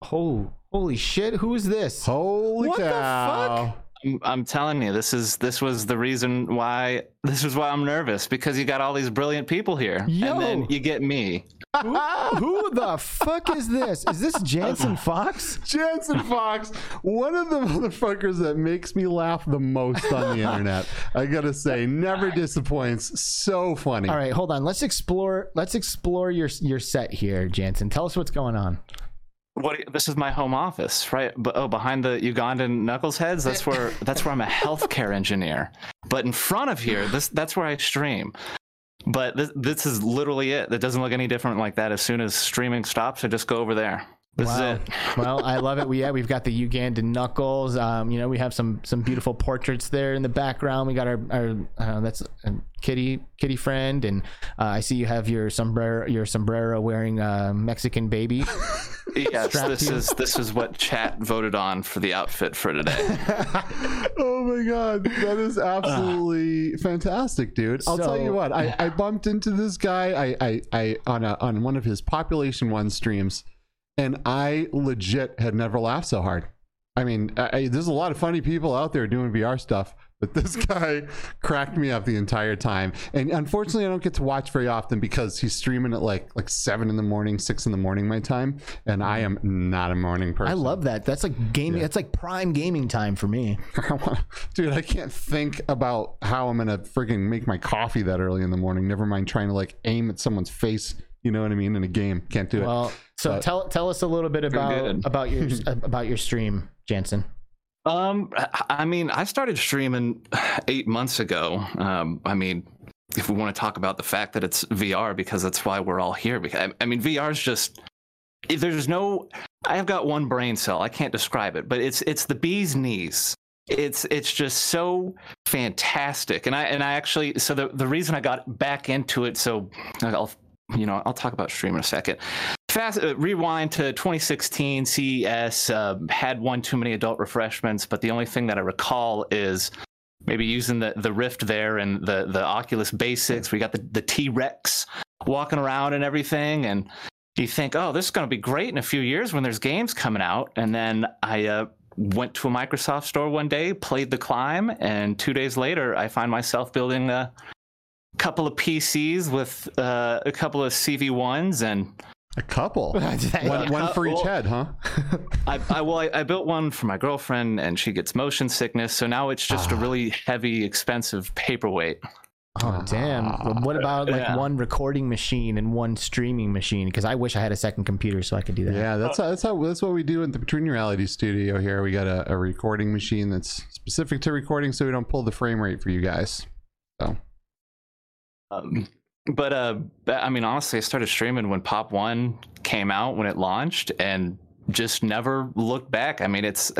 oh, holy shit! Who is this? Holy What the cow! fuck? I'm, I'm telling you, this is this was the reason why this is why I'm nervous because you got all these brilliant people here, Yo. and then you get me. Who, who the fuck is this? Is this Jansen Fox? Jansen Fox, one of the motherfuckers that makes me laugh the most on the internet. I gotta say, never disappoints. So funny. All right, hold on. Let's explore. Let's explore your your set here, Jansen. Tell us what's going on. What? This is my home office, right? But oh, behind the Ugandan knuckles heads, that's where that's where I'm a healthcare engineer. But in front of here, this that's where I stream. But this this is literally it. It doesn't look any different like that. As soon as streaming stops, I just go over there. This wow. is it. well, I love it. We yeah, we've got the Ugandan knuckles. Um, you know, we have some some beautiful portraits there in the background. We got our our uh, that's a kitty kitty friend, and uh, I see you have your sombrero your sombrero wearing uh, Mexican baby. Yes, this you. is this is what chat voted on for the outfit for today. oh my god, that is absolutely fantastic, dude. I'll tell you what, I, I bumped into this guy I, I, I on a on one of his population one streams, and I legit had never laughed so hard. I mean, I, I- there's a lot of funny people out there doing VR stuff, but this guy cracked me up the entire time. And unfortunately, I don't get to watch very often because he's streaming at like like seven in the morning, six in the morning my time, and I am not a morning person. I love that. That's like gaming. That's like prime gaming time for me. Dude, I can't think about how I'm gonna frigging make my coffee that early in the morning. Never mind trying to like aim at someone's face. You know what I mean? In a game, can't do it. Well, so But- tell tell us a little bit about about your about your stream, Jansen. Um, I- I mean, I started streaming eight months ago. Um, I mean, if we want to talk about the fact that it's VR, because that's why we're all here. Because I mean, VR is just there's no. I've got one brain cell. I can't describe it, but it's it's the bee's knees. It's it's just so fantastic, and I and I actually so the the reason I got back into it. So I'll you know I'll talk about stream in a second fast uh, rewind to 2016 CES uh, had one too many adult refreshments, but the only thing that I recall is maybe using the the Rift there and the the Oculus Basics. We got the the T Rex walking around and everything, and you think, oh, this is going to be great in a few years when there's games coming out, and then I. Uh, Went to a Microsoft store one day, played the climb, and two days later, I find myself building a couple of PCs with uh, a couple of CV1s, and a couple, one, one for each head, huh? I, I well, I, I built one for my girlfriend, and she gets motion sickness, so now it's just a Ah. really heavy, expensive paperweight. Oh damn! Well, what about like Yeah. one recording machine and one streaming machine? Because I wish I had a second computer so I could do that. Yeah, that's how, that's how that's what we do in the Between Reality Studio here. We got a, a recording machine that's specific to recording, so we don't pull the frame rate for you guys. So Um, but uh, I mean, honestly, I started streaming when Pop One came out when it launched, and just never looked back. I mean, it's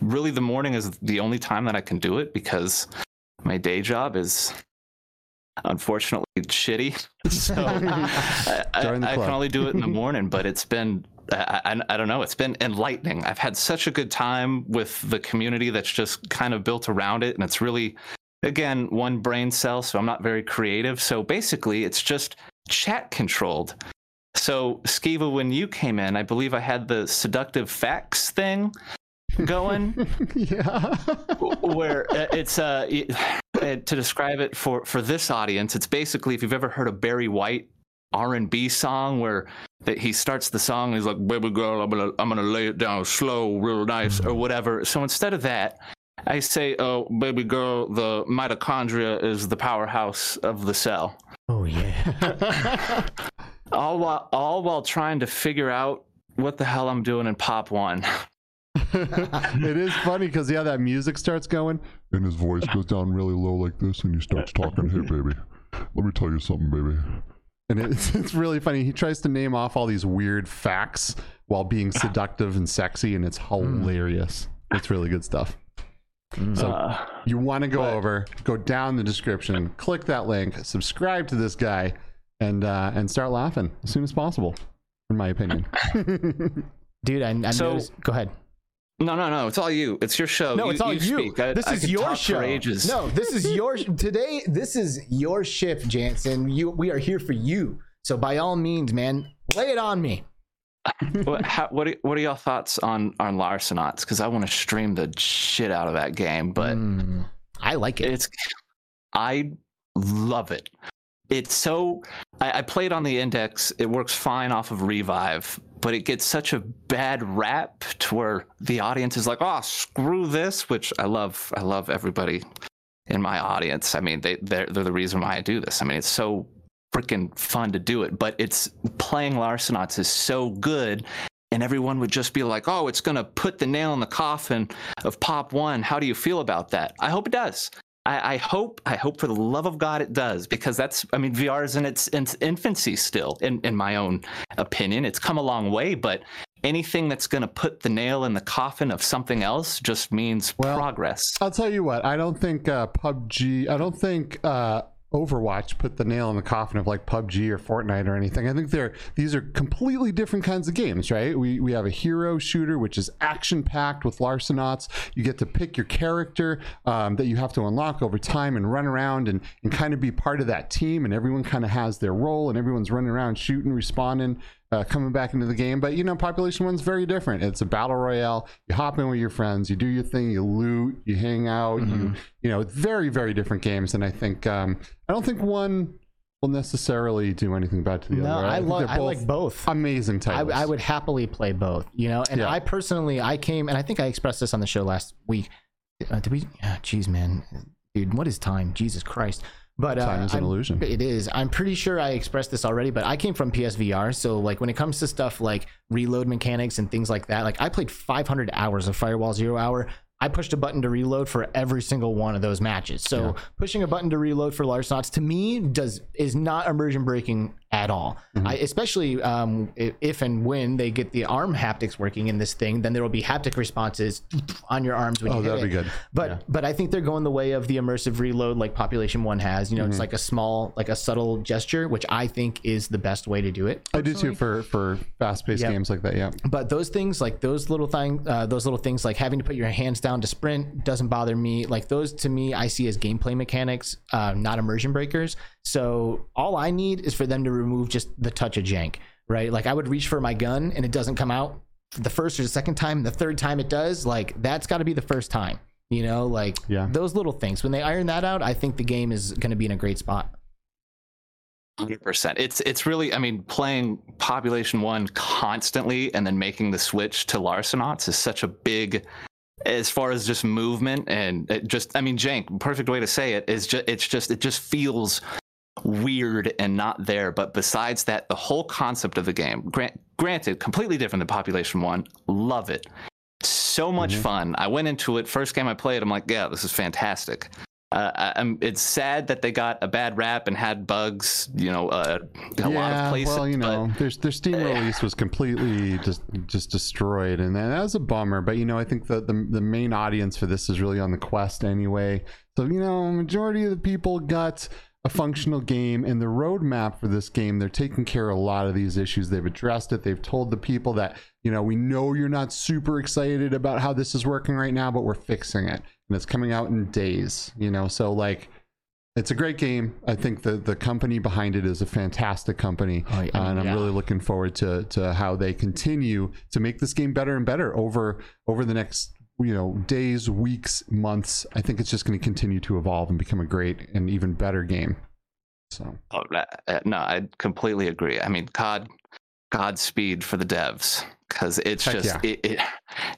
really the morning is the only time that I can do it because my day job is unfortunately shitty. So I, I, I can only do it in the morning, but it's been I, I, I don't know. It's been enlightening. I've had such a good time with the community that's just kind of built around it, and it's really, again, one brain cell. So I'm not very creative. So basically, it's just chat controlled. So Skiva, when you came in, I believe I had the seductive facts thing going yeah. where uh, it's uh, to describe it for for this audience it's basically if you've ever heard a barry white r&b song where that he starts the song and he's like baby girl i'm gonna i'm gonna lay it down slow real nice or whatever so instead of that i say oh baby girl the mitochondria is the powerhouse of the cell Oh yeah. all while all while trying to figure out what the hell i'm doing in pop one it is funny because yeah, that music starts going, and his voice goes down really low like this, and he starts talking, "Hey, baby, let me tell you something, baby." and it's, it's really funny. He tries to name off all these weird facts while being ah. seductive and sexy, and it's hmm. hilarious. It's really good stuff. So Uh, you want to go but- over, go down the description, click that link, subscribe to this guy, and uh, and start laughing as soon as possible. In my opinion. Dude, I, I So- noticed. Go ahead. no no no it's all you it's your show No, You- it's all you. speak. I- this I is your talk show. for ages. No, this is your today. This is your shift, Jansen. You, we are here for you. So by all means, man, lay it on me. what, how, what, are, what are y'all thoughts on on Larcenauts? Because I want to stream the shit out of that game, but Mm, I like it. it's I love it. It's so I, I played on the index. It works fine off of Revive, but it gets such a bad rap to where the audience is like, "Oh, screw this," which I love. I love everybody in my audience. I mean, they they're, they're the reason why I do this. I mean, it's so freaking fun to do it, but it's playing Larcenauts is so good. And everyone would just be like, "Oh, it's gonna put the nail in the coffin of Pop One." How do you feel about that? I hope it does. I, I hope, I hope for the love of God it does, because that's, I mean, VR is in its, in its infancy still, in, in my own opinion. It's come a long way, but anything that's going to put the nail in the coffin of something else just means Well, progress. I'll tell you what. I don't think uh, PUBG. I don't think uh, Overwatch put the nail in the coffin of like PUBG or Fortnite or anything. I think they're these are completely different kinds of games, right? We we have a hero shooter which is action packed with Larcenauts. You get to pick your character um, that you have to unlock over time and run around and and kind of be part of that team. And everyone kind of has their role and everyone's running around shooting, responding uh, coming back into the game. But you know, Population One's very different. It's a battle royale. You hop in with your friends, you do your thing, you loot, you hang out. You you know, it's very very different games. And I think um, I don't think one will necessarily do anything bad to the no, other. I, love. I like both. Amazing I, titles. I would happily play both. You know, and Yeah. I personally, I came and I think I expressed this on the show last week. Uh, did we? Ah, Jeez, man, dude, what is time? Jesus Christ! But uh, Time is an I'm- illusion. It is. I'm pretty sure I expressed this already, but I came from PSVR, so like when it comes to stuff like reload mechanics and things like that, like I played 500 hours of Firewall Zero Hour. I pushed a button to reload for every single one of those matches. So pushing a button to reload for Larcenauts to me does is not immersion breaking at all. Mm-hmm. I, especially um, if and when they get the arm haptics working in this thing, then there will be haptic responses on your arms when Oh, you hit that'd it. be good. But but I think they're going the way of the immersive reload like Population One has. You know, Mm-hmm. it's like a small, like a subtle gesture, which I think is the best way to do it. I do too for for fast paced Yep. games like that. Yeah. But those things, like those little thing, uh, those little things, like having to put your hands down to sprint, doesn't bother me. Like those, to me, I see as gameplay mechanics, uh, not immersion breakers. So all I need is for them to remove just the touch of jank, right? Like I would reach for my gun and it doesn't come out the first or the second time. The third time it does, like that's got to be the first time. You know, like Yeah. those little things. When they iron that out, I think the game is going to be in a great spot. Hundred percent. It's it's really. I mean, playing Population One constantly and then making the switch to Larcenauts is such a big, as far as just movement and it just. I mean, Jank. Perfect way to say it is just. It's just. It just feels weird and not there. But besides that, the whole concept of the game, grant, granted, completely different than Population One. Love it. So much fun. I went into it. First game I played, I'm like, yeah, this is fantastic. Uh, I, I'm, it's sad that they got a bad rap and had bugs, you know, uh, a lot of places. well, you but- know, their their Steam release was completely just just destroyed, and that was a bummer. But you know, I think the, the the main audience for this is really on the Quest anyway. So you know, majority of the people got a functional game and the roadmap for this game they're taking care of a lot of these issues. They've addressed it. They've told the people that you know we know you're not super excited about how this is working right now but we're fixing it. And it's coming out in days you know? So like it's a great game. I think the the company behind it is a fantastic company. Oh, yeah, uh, and i'm yeah. really looking forward to to how they continue to make this game better and better over over the next you know days weeks months i think it's just going to continue to evolve and become a great and even better game so Oh, uh, no, I completely agree. I mean, God, Godspeed for the devs because it's Heck just yeah. it, it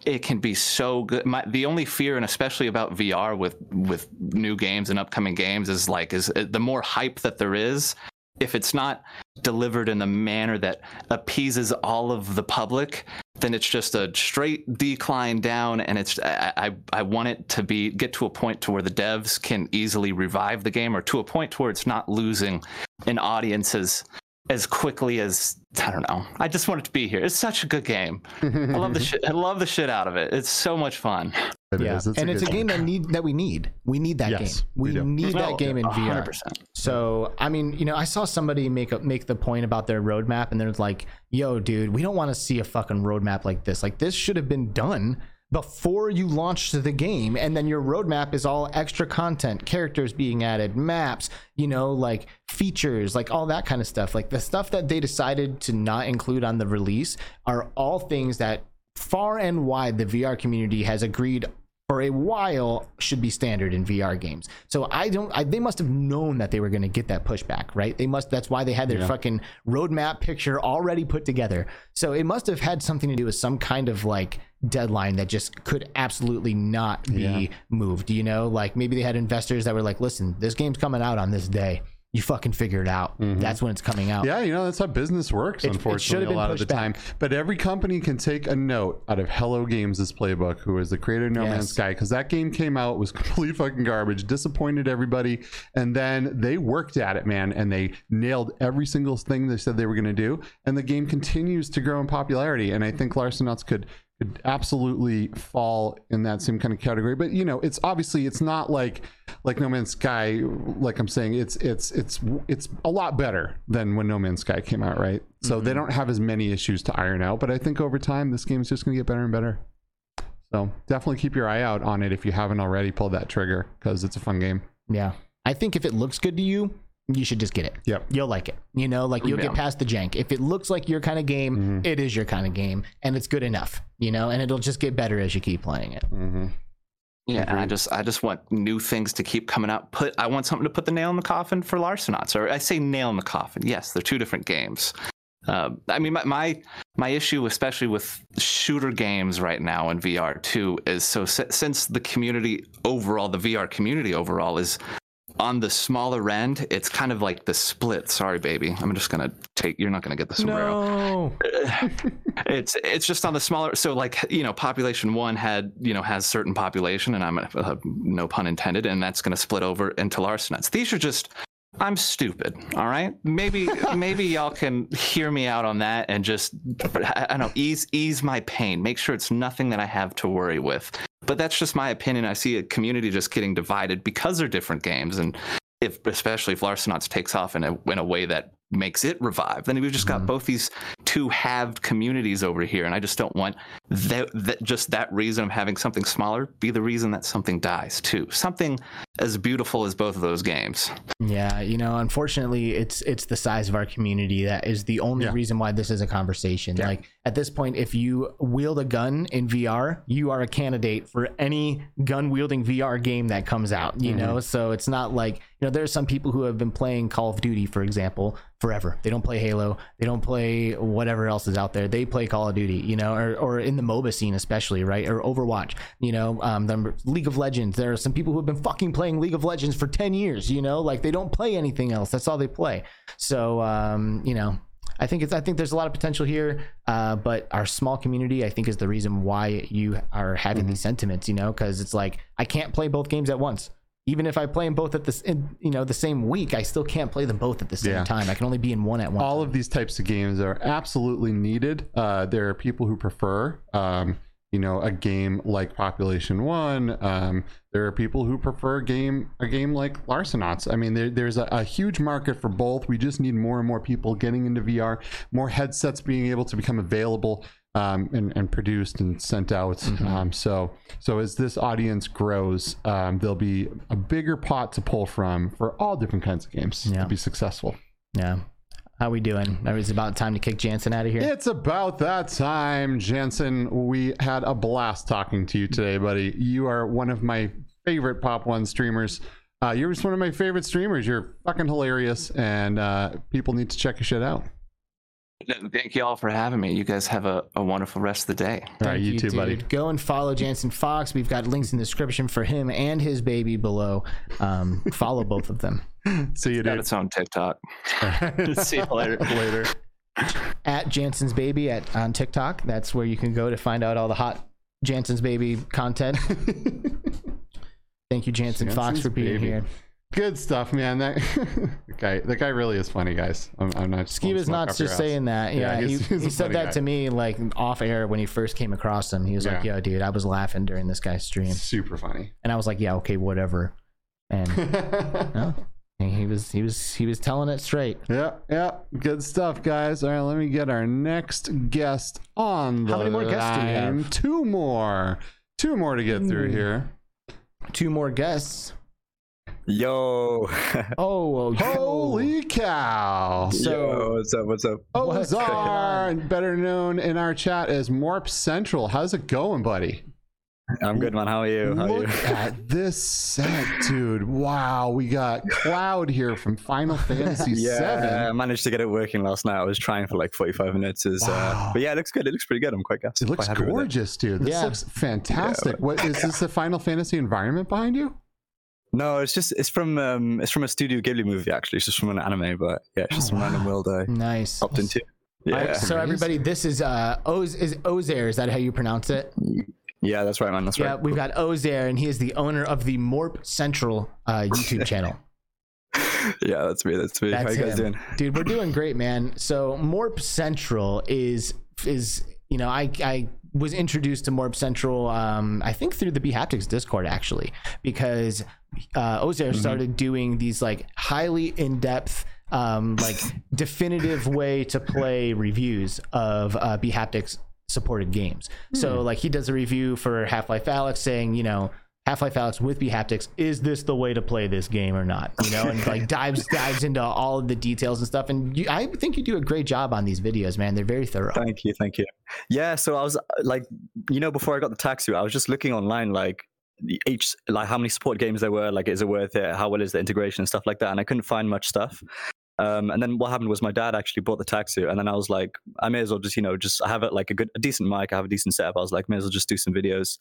it can be so good. My the only fear, and especially about VR with with new games and upcoming games, is like is uh, the more hype that there is. If it's not delivered in the manner that appeases all of the public, then it's just a straight decline down. And it's I, I I want it to be get to a point to where the devs can easily revive the game, or to a point to where it's not losing an audience as as quickly as I don't know. I just want it to be here. It's such a good game. I love the shit. I love the shit out of it. It's so much fun. It yeah, is. and it's a good game that need that we need. We need that Yes, game. we We, do. need that game in VR. 100%. So I mean, you know, I saw somebody make a, make the point about their roadmap, and they're like, "Yo, dude, we don't want to see a fucking roadmap like this. Like this should have been done." Before you launch the game, and then your roadmap is all extra content, characters being added, maps, you know, like features, like all that kind of stuff. Like the stuff that they decided to not include on the release are all things that far and wide the VR community has agreed for a while should be standard in VR games. So I don't. I, they must have known that they were going to get that pushback, right? They must. That's why they had their fucking roadmap picture already put together. So it must have had something to do with some kind of like deadline that just could absolutely not be moved. You know, like maybe they had investors that were like, "Listen, this game's coming out on this day. You fucking figure it out. Mm-hmm. That's when it's coming out." Yeah, you know that's how business works. It- it unfortunately, should've a lot of the pushed time. But every company can take a note out of Hello Games' playbook, who is the creator of No Man's Sky, because that game came out was complete fucking garbage, disappointed everybody, and then they worked at it, man, and they nailed every single thing they said they were going to do, and the game continues to grow in popularity. And I think Larcenauts could could absolutely fall in that same kind of category. But you know, it's obviously it's not like like No Man's Sky. Like I'm saying, it's it's it's it's a lot better than when No Man's Sky came out, right? So they mm-hmm. don't have as many issues to iron out. But I think over time, this game's just going to get better and better. So definitely keep your eye out on it if you haven't already pulled that trigger because it's a fun game. Yeah. I think if it looks good to you, you should just get it. Yep. You'll like it. You know, like you'll Yeah. get past the jank. If it looks like your kind of game, Mm-hmm. it is your kind of game and it's good enough, you know, and it'll just get better as you keep playing it. Mm-hmm. Yeah, and I just I just want new things to keep coming out. Put I want something to put the nail in the coffin for Larcenauts, or I say nail in the coffin. Yes, they're two different games. Uh, I mean, my, my my issue, especially with shooter games right now in VR too, is so si- since the community overall, the VR community overall is on the smaller end, it's kind of like the split. Sorry, baby, I'm just gonna take. You're not gonna get the sombrero No. it's it's just on the smaller so like you know population one had you know has certain population and i'm uh, no pun intended and that's going to split over into larcenauts these are just i'm stupid all right maybe maybe y'all can hear me out on that and just i don't know ease ease my pain make sure it's nothing that i have to worry with but that's just my opinion. I see a community just getting divided because they're different games. And if especially if larcenauts takes off in a in a way that makes it revive then we've just got mm-hmm. both these two halved communities over here and i just don't want that, that just that reason of having something smaller be the reason that something dies too something as beautiful as both of those games Yeah, you know, unfortunately, it's it's the size of our community that is the only Yeah. reason why this is a conversation. Yeah. Like at this point, if you wield a gun in VR, you are a candidate for any gun wielding VR game that comes out. You mm-hmm. know, so it's not like you know there are some people who have been playing Call of Duty, for example, forever. They don't play Halo, they don't play whatever else is out there. They play Call of Duty, you know, or or in the MOBA scene especially, right? Or Overwatch, you know, um, the League of Legends. There are some people who have been fucking playing League of Legends for ten years. You know, like they don't play anything else. That's all they play. So, um, you know, I think it's I think there's a lot of potential here. Uh, but our small community, I think, is the reason why you are having these sentiments. You know, because it's like I can't play both games at once. Even if I play them both at this, you know, the same week, I still can't play them both at the same Yeah. time. I can only be in one at once. all of these types of games are absolutely needed. Uh, there are people who prefer, um, you know a game like Population One. Um, there are people who prefer a game a game like Larcenauts. I mean, there, there's a, a huge market for both. We just need more and more people getting into VR, more headsets being able to become available um, and, and produced and sent out. Mm-hmm. Um, so so as this audience grows, um, there'll be a bigger pot to pull from for all different kinds of games Yeah. to be successful. Yeah. How we doing? It's about time to kick Jansen out of here. It's about that time, Jansen. We had a blast talking to you today, buddy. You are one of my favorite Pop One streamers. Uh, you're just one of my favorite streamers. You're fucking hilarious, and uh, people need to check your shit out. Thank you all for having me. You guys have a, a wonderful rest of the day. All right, Thank you, too, buddy. Go and follow Jansen Fox. We've got links in the description for him and his baby below. Um, follow both of them. See you, Got dude. its own TikTok. See you later. later. At Jansen's baby at on TikTok. That's where you can go to find out all the hot Jansen's baby content. Thank you, Jansen Fox, for being baby. here. Good stuff, man. That the guy, that guy really is funny, guys. I'm, I'm not. Skiba's not just ass. saying that. Yeah, Yeah, he's- he, he's he said that guy. to me like off air when he first came across him. He was like, "Yo, dude, I was laughing during this guy's stream," Super funny. and I was like, "Yeah, okay, whatever." And no, he he was he was he was telling it straight. Yeah, yeah, good stuff, guys. All right, let me get our next guest on the How many more guests do we have? Two more, two more to get through Ooh. here. Two more guests. Yo. Oh, oh yo. Holy cow! So- Yo, what's up? What's up? What's going Ozair, better known in our chat as Morp Central. How's it going, buddy? I'm good, man. How are you? How are Look you? at this set, dude. Wow, we got Cloud here from Final Fantasy yeah, I managed to get it working last night. I was trying for like 45 minutes. Is, Wow. uh, but yeah, it looks good. It looks pretty good. I'm quite gassed. It looks quite happy with gorgeous, dude. This Yeah. looks fantastic. What is this? The Final Fantasy environment behind you? No, it's just it's from um it's from a Studio Ghibli movie actually. It's just from an anime, but yeah, it's just Oh, some random world I Nice. popped into. All right, Yeah, so everybody, this is uh Oz is Ozair. Is that how you pronounce it? yeah, that's right, man. That's Yeah, right. Yeah, we've got Ozair, and he is the owner of the Morp Central uh, YouTube channel. yeah, that's me. That's me. How you guys him. doing? Dude, we're doing great, man. So Morp Central is is you know I I was introduced to Morb Central um I think through the bHaptics Discord actually because uh, Ozair Mm-hmm. started doing these like highly in depth um like definitive way to play reviews of uh, bHaptics supported games. So Hmm. like he does a review for Half Life Alyx saying you know. Half-Life Alyx with bHaptics, is this the way to play this game or not? You know, and like dives dives into all of the details and stuff. And you, I think you do a great job on these videos, man. They're very thorough. Thank you, thank you. Yeah, so I was uh, like, you know, before I got the taxi, I was just looking online, like each, like how many support games there were, like is it worth it? How well is the integration and stuff like that? And I couldn't find much stuff. Um, and then what happened was my dad actually bought the taxi, and then I was like, I may as well just, you know, just have it like a good, a decent mic, I have a decent setup. I was like, may as well just do some videos.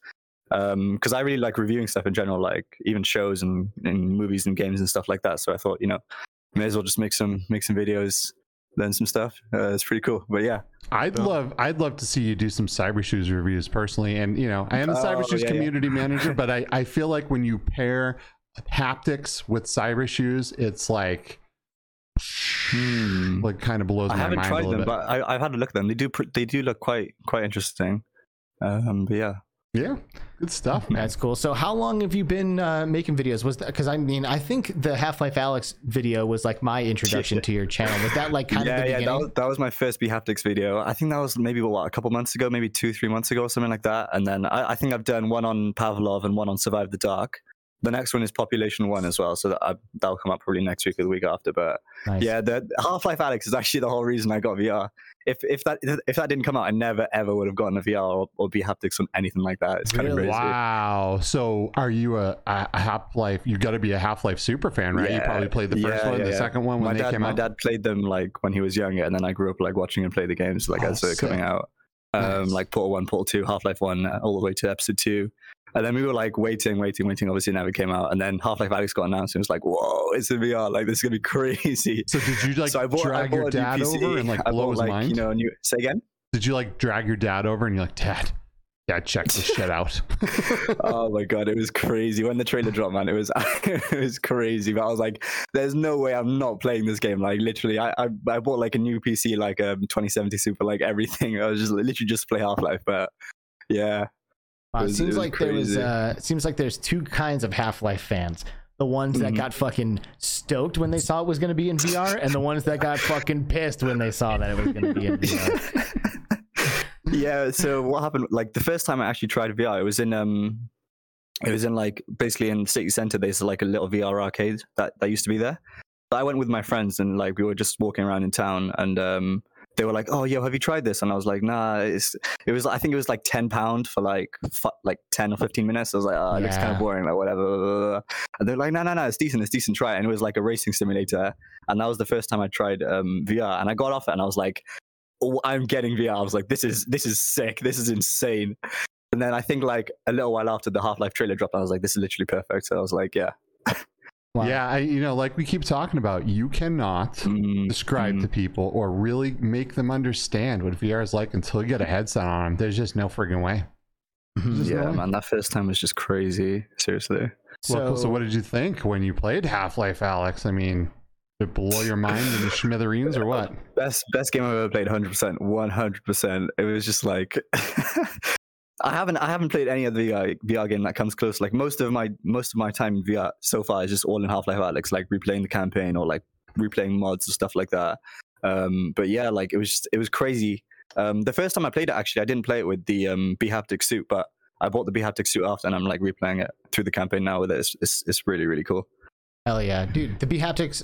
Um, because I really like reviewing stuff in general, like even shows and, and movies and games and stuff like that. So I thought, you know, may as well just make some make some videos, learn some stuff. Uh, it's pretty cool. But yeah, I'd love, I'd love to see you do some Cybershoes reviews personally. And you know, I am the Cyber Oh, Shoes yeah, yeah. community manager, but I, I feel like when you pair haptics with Cybershoes, it's like, like kind of blows I my haven't mind tried little them, bit. but I, I've had a look at them. They do pr- they do look quite quite interesting. Um, but yeah, yeah, good stuff, man. That's cool. So, how long have you been uh, making videos? Was that because I mean, I think the Half Life Alyx video was like my introduction to your channel. Was that like kind yeah, of the yeah. That beginning? was, that was my first bHaptics video. I think that was maybe what a couple months ago, maybe two three months ago or something like that. And then I, I think I've done one on Pavlov and one on Survive the Dark. The next one is Population One as well, so that I, that'll come up probably next week or the week after. But Nice. yeah, the Half Life Alyx is actually the whole reason I got VR. If if that if that didn't come out, I never ever would have gotten a VR or, or bHaptics on anything like that. It's kind Really? of crazy. Wow. So are you a, a Half Life? You've got to be a Half Life super fan, right? you probably played the first yeah, one, yeah, the yeah. second one when my they dad, came my out. dad played them like when he was younger, and then I grew up like watching him play the games like Oh, as they're coming out. Um, Nice. like Portal One, Portal Two, Half Life One, uh, all the way to Episode Two, and then we were like waiting, waiting, waiting. Obviously, it never came out, and then Half Life Alyx got announced, and it was like, "Whoa, it's in VR! Like this is gonna be crazy." So did you like so I bought, I drag your bought new dad PC. over and like I blow bought, his like, mind? You know, a new. Say again. Did you like drag your dad over and you're like, Dad, Dad, check this shit out? oh my god, it was crazy when the trailer dropped, man. It was it was crazy. But I was like, "There's no way I'm not playing this game." Like literally, I I, I bought like a new PC, like um 2070 Super, like everything. I was just literally just play Half Life. But yeah, Wow, It it, was- it seems was like there was. Uh, it seems like there's two kinds of Half Life fans. The ones that Mhm. got fucking stoked when they saw it was going to be in VR, and the ones that got fucking pissed when they saw that it was going to be in VR. yeah. So what happened? Like the first time I actually tried VR, it was in um, it was in like basically in the city center. There's like a little VR arcade that that used to be there. But I went with my friends and like we were just walking around in town and um. They were like, "Oh, yo, have you tried this?" And I was like, "Nah." It's, it was, I think it was like ten pound for like fu- like ten or fifteen minutes. I was like, "Oh, it looks kind of boring, like whatever." blah, blah, blah." And they're like, "No, no, no, it's decent, it's decent. Try it." And it was like a racing simulator. And that was the first time I tried um, VR. And I got off it, and I was like, oh, I'm getting VR. I was like, this is this is sick. This is insane. And then I think like a little while after the Half Life trailer dropped, I was like, this is literally perfect. So I was like, yeah. Wow. Yeah, I you know, like we keep talking about, you cannot Mm, describe mm. to people or really make them understand what VR is like until you get a headset on them. There's just no friggin' way. There's just no Yeah, way. man, that first time was just crazy. Seriously. So, so, what did you think when you played Half Life, Alyx? I mean, did it blow your mind in the smithereens or what? Best best game I've ever played, hundred percent, one hundred percent. It was just like I haven't I haven't played any other VR, VR game that comes close. Like most of my most of my time in VR so far is just all in Half Life Alyx, like replaying the campaign or like replaying mods and stuff like that. Um, but yeah, like it was just, it was crazy. Um, the first time I played it, actually, I didn't play it with the um, bHaptic suit, but I bought the bHaptic suit after, and I'm like replaying it through the campaign now with it. It's it's, it's really really cool. Hell yeah, dude! The bHaptics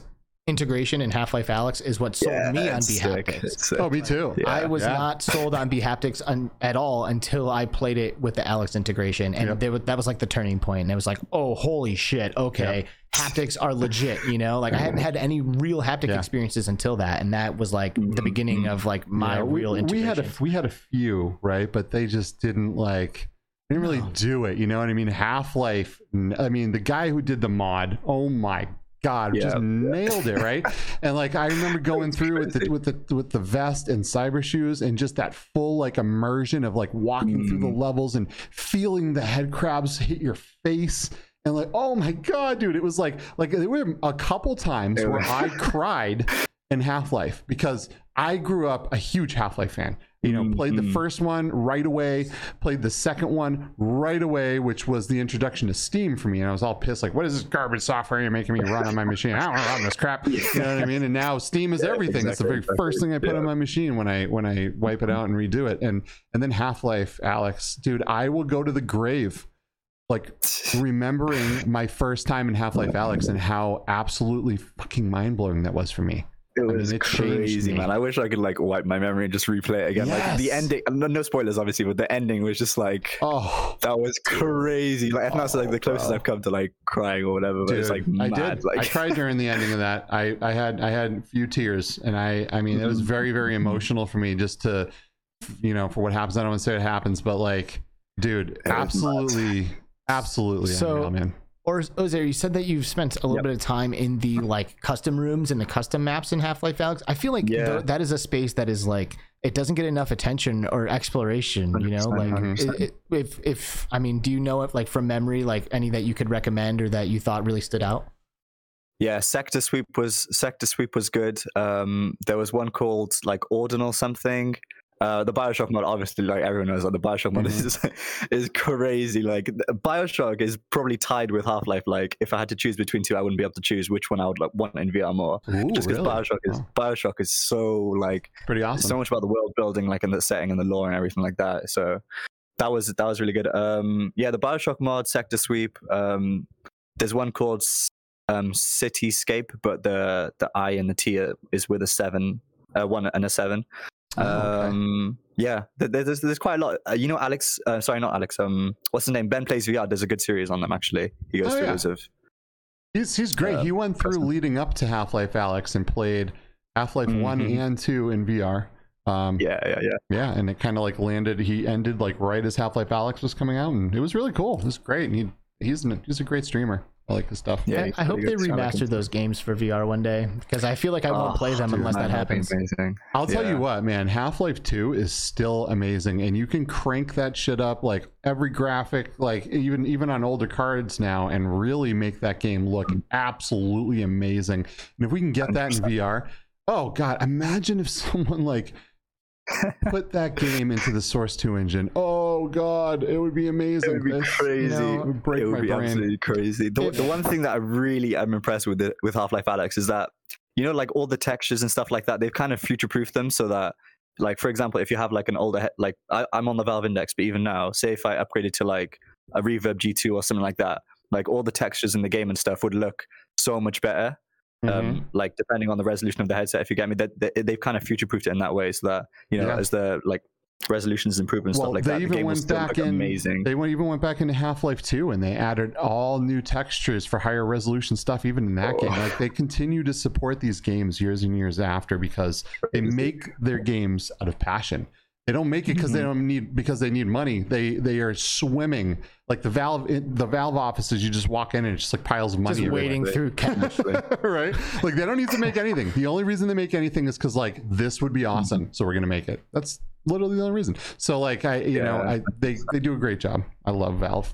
integration in Half Life Alyx is what sold me on it's sick, bHaptics. it's sick. Oh, me too. Yeah. I was Yeah. not sold on bHaptics un- at all until I played it with the Alyx integration, and Yep. there wa- that was like the turning point. And it was like, oh, holy shit! Okay, haptics are legit. You know, like I hadn't had any real haptic Yeah. experiences until that, and that was like the Mhm. beginning of like my Yeah, we, real we integration. had a we had a few right, but they just didn't like didn't really No. do it. You know what I mean? Half Life. I mean, the guy who did the mod. Oh my god, Yeah. just nailed it right. and like I remember going through with the with the with the vest and cyber shoes and just that full like immersion of like walking through the Mm. levels and feeling the head crabs hit your face. And like, oh my god, dude! It was like, like there were a couple times where I cried in Half Life because I grew up a huge Half Life fan. You know, played the Mhm. first one right away, played the second one right away, which was the introduction to Steam for me. And I was all pissed, like, what is this garbage software you're making me run on my machine? I don't want to run this crap. You know what I mean? And now Steam is everything. it's the very first thing I put yeah. on my machine when I when I wipe it out and redo it. And and then Half Life, Alyx, dude, I will go to the grave like remembering my first time in Half-Life Alyx and how absolutely fucking mind-blowing that was for me. It was it changed crazy, man. I wish I could like wipe my memory and just replay it again. Like the ending, no, no spoilers, obviously, but the ending was just like Oh, that was crazy. Like, and that's like the closest bro. I've come to like crying or whatever. But it's like Dude, I did. Like I cried during the ending of that. I, I had I had a few tears, and I I mean it was mm-hmm. very very emotional for me just to, you know, for what happens. I don't want to say it happens, but like, dude, was absolutely, absolutely So- unreal, man. Or Ozair, you said that you've spent a little Yep. bit of time in the like custom rooms and the custom maps in Half Life Alyx. I feel like Yeah. th- that is a space that is like it doesn't get enough attention or exploration. You know, like it, it, if if I mean, do you know if like from memory, like any that you could recommend or that you thought really stood out? yeah, sector sweep was sector sweep was good. Um, there was one called like ordinal something. Uh, the Bioshock mod, obviously, like everyone knows, like the Bioshock mod is is crazy. Like Bioshock is probably tied with Half Life. Like if I had to choose between two, I wouldn't be able to choose which one I would like want in VR more. Ooh, Just because really? Bioshock is Oh, Bioshock is so like pretty awesome. so much about the world building, like in the setting and the lore and everything like that. So that was that was really good. Um, yeah, the Bioshock mod, Sector Sweep. Um, there's one called um, Cityscape, but the the I and the T is with a seven, uh, one and a seven. Oh, okay. Um, yeah, th- th- there's there's quite a lot. Uh, you know, Alex. Uh, sorry, not Alex. Um, what's his name? Ben plays VR. There's a good series on them actually. He goes Oh, through yeah. loads of. He's he's great. uh, he went through custom. leading up to Half Life Alyx and played Half Life One Mhm. and Two in VR. Um, Yeah, yeah, yeah. Yeah, and it kind of like landed. He ended like right as Half Life Alyx was coming out, and it was really cool. It was great. And he he's an, he's a great streamer. I like the stuff. Yeah, I, I hope they good, so I like him. remaster those games for VR one day because I feel like I won't Oh, play them dude, unless that happens. Amazing. I'll tell you what, man. Half Life Two is still amazing, and you can crank that shit up like every graphic, like even even on older cards now, and really make that game look absolutely amazing. And if we can get that in VR, oh god, imagine if someone like put that game into the Source 2 engine. Oh god, it would be amazing. It would be crazy. You know, it would break it would my be brain. absolutely crazy. The, If- the one thing that I really am impressed with the, with Half Life Alyx is that you know, like all the textures and stuff like that, they've kind of future proofed them so that, like for example, if you have like an older, like I, I'm on the Valve Index, but even now, say if I upgraded to like a Reverb G2 or something like that, like all the textures in the game and stuff would look so much better. Mhm. Um, like depending on the resolution of the headset, if you get me, that they, they've kind of future proofed it in that way, so that you know, Yeah. as the like resolutions improve and well, stuff like they that, the even game will went still back in. amazing. They went, even went back into Half Life 2 and they added all new textures for higher resolution stuff, even in that game. Oh. Like they continue to support these games years and years after because they make their games out of passion. They don't make it because Mm-hmm. they don't need because they need money. They they are swimming like the Valve in, the Valve offices. You just walk in and it's just like piles of money. Just everywhere. wading through cash. right? Like they don't need to make anything. The only reason they make anything is because like this would be awesome, so we're gonna make it. That's literally the only reason. So like I, you know, I they they do a great job. I love Valve.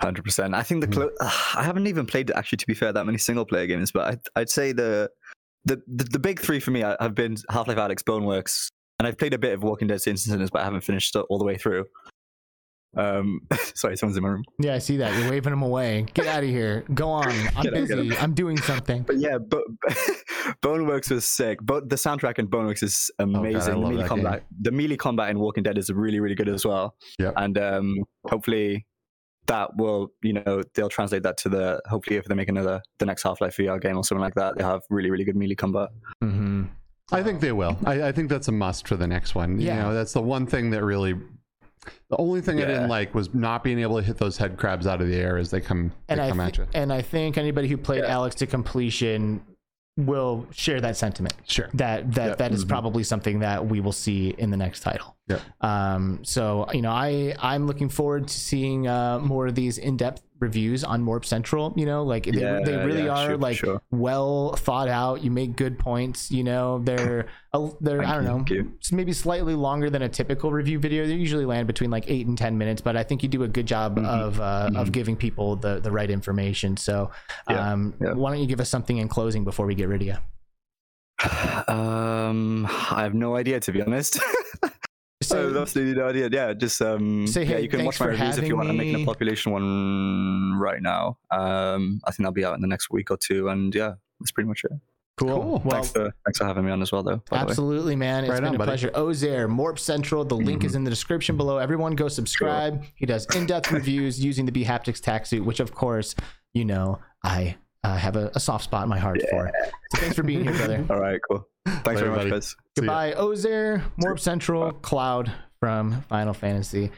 Hundred percent. I think the Mhm. clo- I haven't even played actually. To be fair, that many single player games, but I'd, I'd say the, the the the big three for me have been Half Life Alyx, Boneworks, and I've played a bit of Walking Dead and Sinners, but I haven't finished all the way through. Um, sorry, someone's in my room. Yeah, I see that. You're waving them away. Get out of here. Go on. I'm Get 'em, get 'em. busy. I'm doing something. But yeah, but Boneworks was sick. But the soundtrack in Boneworks is amazing. Oh, love the melee combat, the melee combat in Walking Dead is really, really good as well. Yep. And um, hopefully that will, you know, they'll translate that to the. Hopefully, if they make another the next Half Life VR game or something like that, they have really, really good melee combat. hmm I think they will. I, I think that's a must for the next one. Yeah. You know, that's the one thing that really. The only thing I didn't like was not being able to hit those head crabs out of the air as they come And they I come thi- at you. and I think anybody who played Yeah. Alyx to completion will share that sentiment. Sure. That that that is Mhm. probably something that we will see in the next title. Yep. Um, so you know, I I'm looking forward to seeing uh, more of these in-depth reviews on Morp Central. You know, like they, Yeah, they really yeah, are sure, like sure. well thought out. You make good points. You know, they're they're I don't know, you. maybe slightly longer than a typical review video. They usually land between like eight and ten minutes, but I think you do a good job Mhm, of uh, of mhm. giving people the the right information. So, um, yeah. why don't you give us something in closing before we get rid of you? Um, I have no idea to be honest. I So, have absolutely no idea. Yeah, just um, Say, yeah, you can watch my reviews if you want. I'm making a population one right now. Um, I think that'll be out in the next week or two, and yeah, that's pretty much it. cool. Cool. Well, thanks for thanks for having me on as well, though. by the way. Absolutely, man. It's Right been on, a buddy. pleasure. Ozair, Morp Central. The link is in the description below. Everyone go subscribe. He does in-depth reviews using the bHaptics TactSuit, which of course, you know, I uh, have a, a soft spot in my heart for. So thanks for being here, brother. All right, cool. Thanks Later, very much, buddy. guys. Goodbye, Ozair, Morp Central, Cloud from Final Fantasy.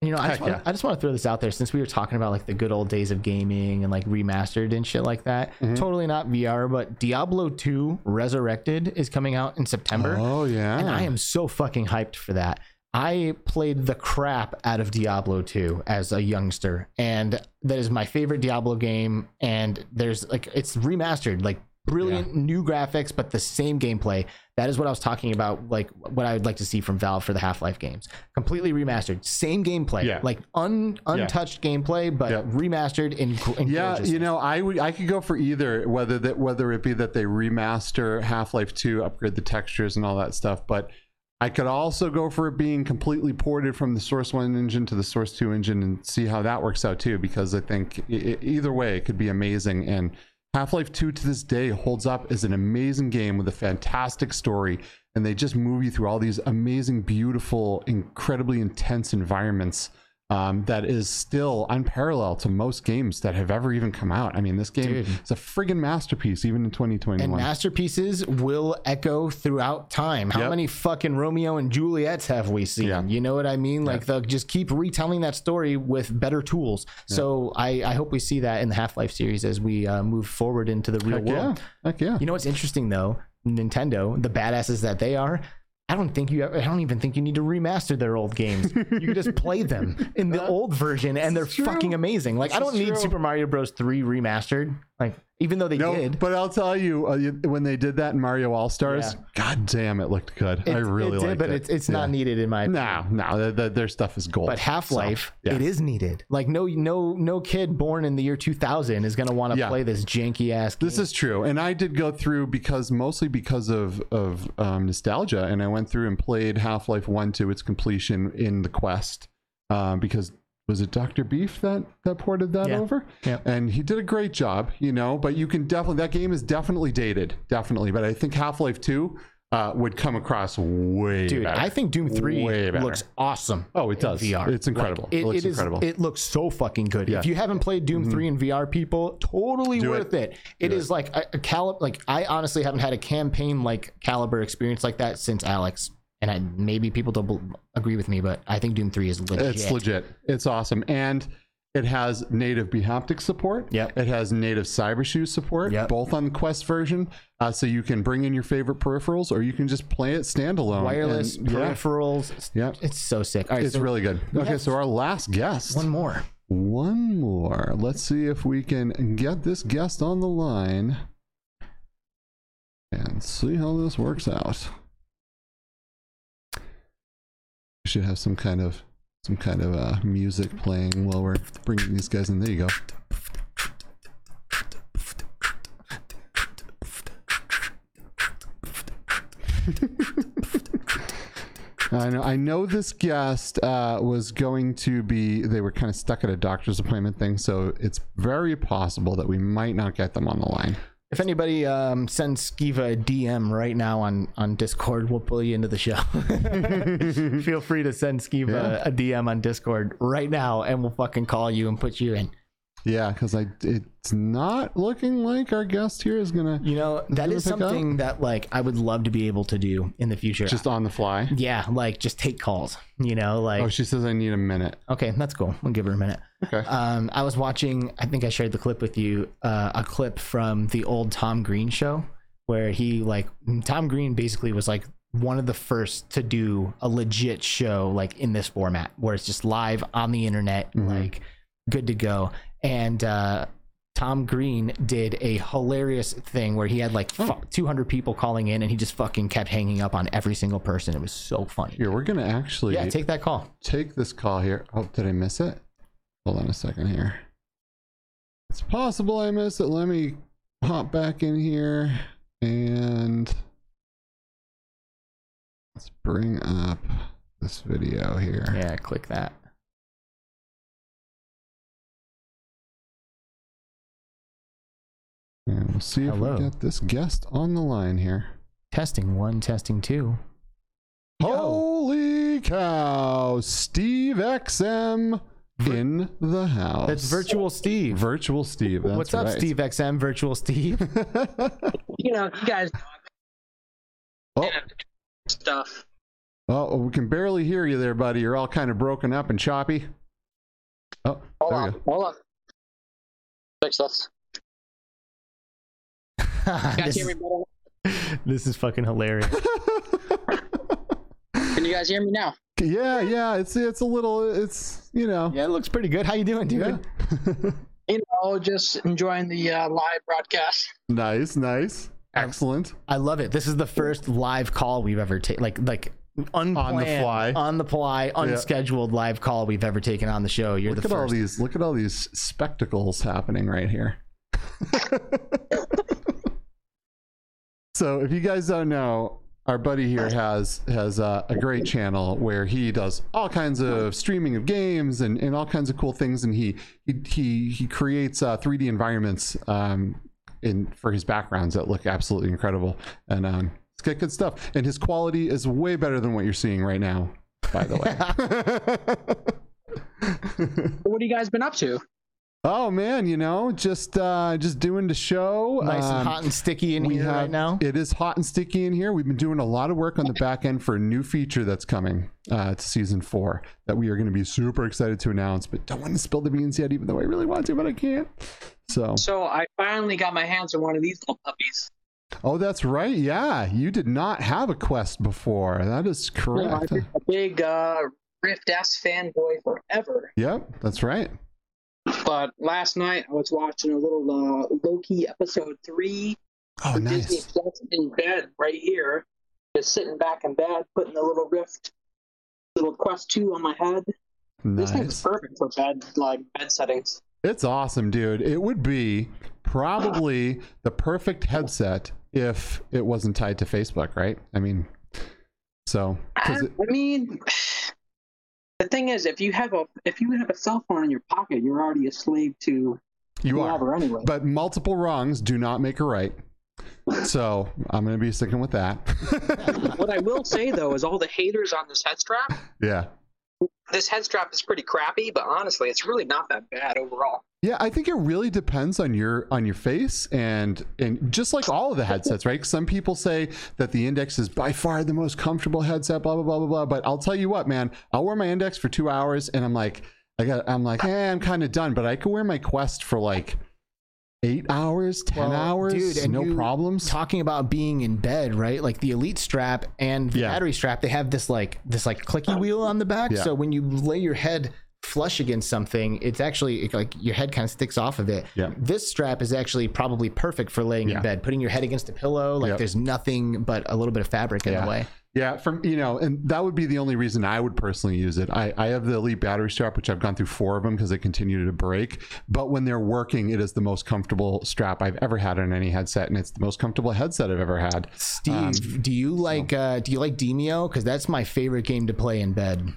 You know, I just, wanna, yeah. I just want to throw this out there since we were talking about like the good old days of gaming and like remastered and shit like that. Mhm. Totally not VR, but Diablo 2 Resurrected is coming out in September. Oh yeah. And I am so fucking hyped for that. I played the crap out of Diablo 2 as a youngster, and that is my favorite Diablo game. And there's like, it's remastered, like brilliant new graphics, but the same gameplay. That is what I was talking about, like what I would like to see from Valve for the Half Life games. Completely remastered, same gameplay, Yeah. like un, untouched gameplay, but remastered in, in yeah, you know, I would I could go for either whether that whether it be that they remaster Half-Life 2, upgrade the textures and all that stuff, but I could also go for it being completely ported from the Source 1 engine to the Source 2 engine and see how that works out too because I think i i either way it could be amazing. And Half-Life 2 to this day holds up as an amazing game with a fantastic story and they just move you through all these amazing beautiful incredibly intense environments um, that is still unparalleled to most games that have ever even come out. I mean, this game Dude. is a friggin' masterpiece, even in 2021. And masterpieces will echo throughout time. How Yep. many fucking Romeo and Juliets have we seen? Yeah. You know what I mean? Like they'll just keep retelling that story with better tools. So I, I hope we see that in the Half Life series as we uh, move forward into the real Heck world. yeah. Heck yeah. You know what's interesting though? Nintendo, the badasses that they are. I don't think you. I don't even think you need to remaster their old games. You can just play them in the old version, and they're true. fucking amazing. Like I don't need true. Super Mario Bros. Three remastered. Like even though they No, did, but I'll tell you, uh, you- when they did that in Mario All Stars, Yeah. god damn, it looked good. I really really it but it. it's it's Yeah. not needed in my opinion. No, no, th- th- their stuff is gold. But Half Life, So, yeah. it is needed. Like no no no kid born in the year 2000 is gonna want to play this janky ass. This is true, and I did go through because mostly because of of um, nostalgia, and I went through and played Half Life One to its completion in the Quest, um, because was it Doctor Beef that that ported that Yeah. over? Yeah. and he did a great job, you know. But you can definitely that game is definitely dated, definitely. But I think Half Life Two uh, would come across way better. Dude, better. I think Doom 3 Way looks awesome. Oh, it does. VR. It's incredible. Like, It looks it is- incredible. It looks so fucking good. Yeah. Mm-hmm. If you haven't played Doom 3 in VR, people, totally Do worth it. It Do is like a, a cali- like I honestly haven't had a campaign like caliber experience like that since Alyx. And I, maybe people don't bel- agree with me, but I think Doom 3 is legit. It's legit. It's awesome. And it has native bHaptic support. Yep. It has native cybershoe support, Yep. both on the Quest version. Uh, so you can bring in your favorite peripherals or you can just play it standalone. Wireless And, peripherals. Yeah. It's so sick. All right, it's so really good. Okay, so our last guest. one more. One more. Let's see if we can get this guest on the line and see how this works out. We should have some kind of some kind of uh, music playing while we're bringing these guys in. There you go. I know. I know this guest uh, was going to be. They were kind of stuck at a doctor's appointment thing, so it's very possible that we might not get them on the line. If anybody um, sends Skiva a DM right now on, on Discord, we'll pull you into the show. Feel free to send Skiva Yeah. a DM on Discord right now, and we'll fucking call you and put you in. Yeah, because I it's not looking like our guest here is gonna You know, that is pick up? something that like I would love to be able to do in the future. just on the fly. yeah, like just take calls. You know, like Oh, she says I need a minute. okay, that's cool. We'll give her a minute. Okay. Um, I was watching. I think I shared the clip with you. Uh, a clip from the old Tom Green show, where he like Tom Green basically was like one of the first to do a legit show like in this format, where it's just live on the internet, Mhm. like good to go. And uh, Tom Green did a hilarious thing where he had like fu- 200 people calling in, and he just fucking kept hanging up on every single person. It was so funny. Here, we're gonna actually Yeah, take that call. take this call here. Oh, did I miss it? Hold on a second here. It's possible I missed it. Let me hop back in here and let's bring up this video here. Yeah, click that. And we'll see if Hello. we get this guest on the line here. Testing one, testing two. Yo. Holy cow! Steve XM in the house. That's Virtual Steve. Virtual Steve. That's What's up, right. Steve XM? Virtual Steve. you know, you guys oh, stuff. oh, we can barely hear you there, buddy. You're all kind of broken up and choppy. Oh, Hold there on, go. hold on. Fix this. You guys this, hear me better? this is fucking hilarious. Can you guys hear me now? yeah, yeah. It's it's a little. It's you know. Yeah, it looks pretty good. How you doing, dude? Yeah. You know, just enjoying the uh, live broadcast. nice, nice, excellent. I love it. This is the first live call we've ever taken. Like like unplanned, on the fly. on the fly, unscheduled live call we've ever taken on the show. You're Look the at all these. Look at all these spectacles happening right here. So, if you guys don't know, our buddy here has has uh, a great channel where he does all kinds of streaming of games and, and all kinds of cool things, and he he he, he creates uh, 3D environments um, in for his backgrounds that look absolutely incredible, and um, it's good stuff. And his quality is way better than what you're seeing right now, by the way. What have you guys been up to? Oh man, you know, just uh just doing the show. nice and Um, hot and sticky in here have, right now. It is hot and sticky in here. We've been doing a lot of work on the back end for a new feature that's coming uh, to season four that we are going to be super excited to announce, but don't want to spill the beans yet, even though I really want to, but I can't. So, So I finally got my hands on one of these little puppies. oh, that's right. Yeah, you did not have a quest before. That is You know, correct. I've been a big uh, Rift S fanboy forever. Yep, that's right. But last night I was watching a little uh, Loki episode three Oh, on Disney nice. Plus in bed right here, just sitting back in bed, putting the little Rift, little Quest two on my head. This thing's Nice. perfect for bed like bed settings. It's awesome, dude. It would be probably the perfect headset if it wasn't tied to Facebook, right? I mean, so I, it, I mean, the thing is, if you have a if you have a cell phone in your pocket, you're already a slave to you are, anyway. but multiple wrongs do not make a right. So I'm gonna be sticking with that. what I will say though is all the haters on this head strap. yeah. This head strap is pretty crappy, but honestly, it's really not that bad overall. Yeah, I think it really depends on your on your face and and just like all of the headsets, right? Some people say that the Index is by far the most comfortable headset, blah blah blah blah blah. But I'll tell you what, man, I'll wear my Index for two hours and I'm like, I got, I'm like, eh, I'm kind of done. But I could wear my Quest for like eight hours, ten Well, hours, dude, no you- problems. Talking about being in bed, right? Like the elite strap and the Yeah. battery strap, they have this like this like clicky wheel on the back. Yeah. So when you lay your head flush against something, it's actually it, like your head kind of sticks off of it. Yeah. This strap is actually probably perfect for laying Yeah. in bed, putting your head against a pillow. Like Yep. there's nothing but a little bit of fabric in Yeah. the way. Yeah, from you know, and that would be the only reason I would personally use it. I, I have the Elite battery strap, which I've gone through four of them because they continue to break. But when they're working, it is the most comfortable strap I've ever had on any headset, and it's the most comfortable headset I've ever had. Steve, Um, do you like uh, do you like Demeo? Because that's my favorite game to play in bed.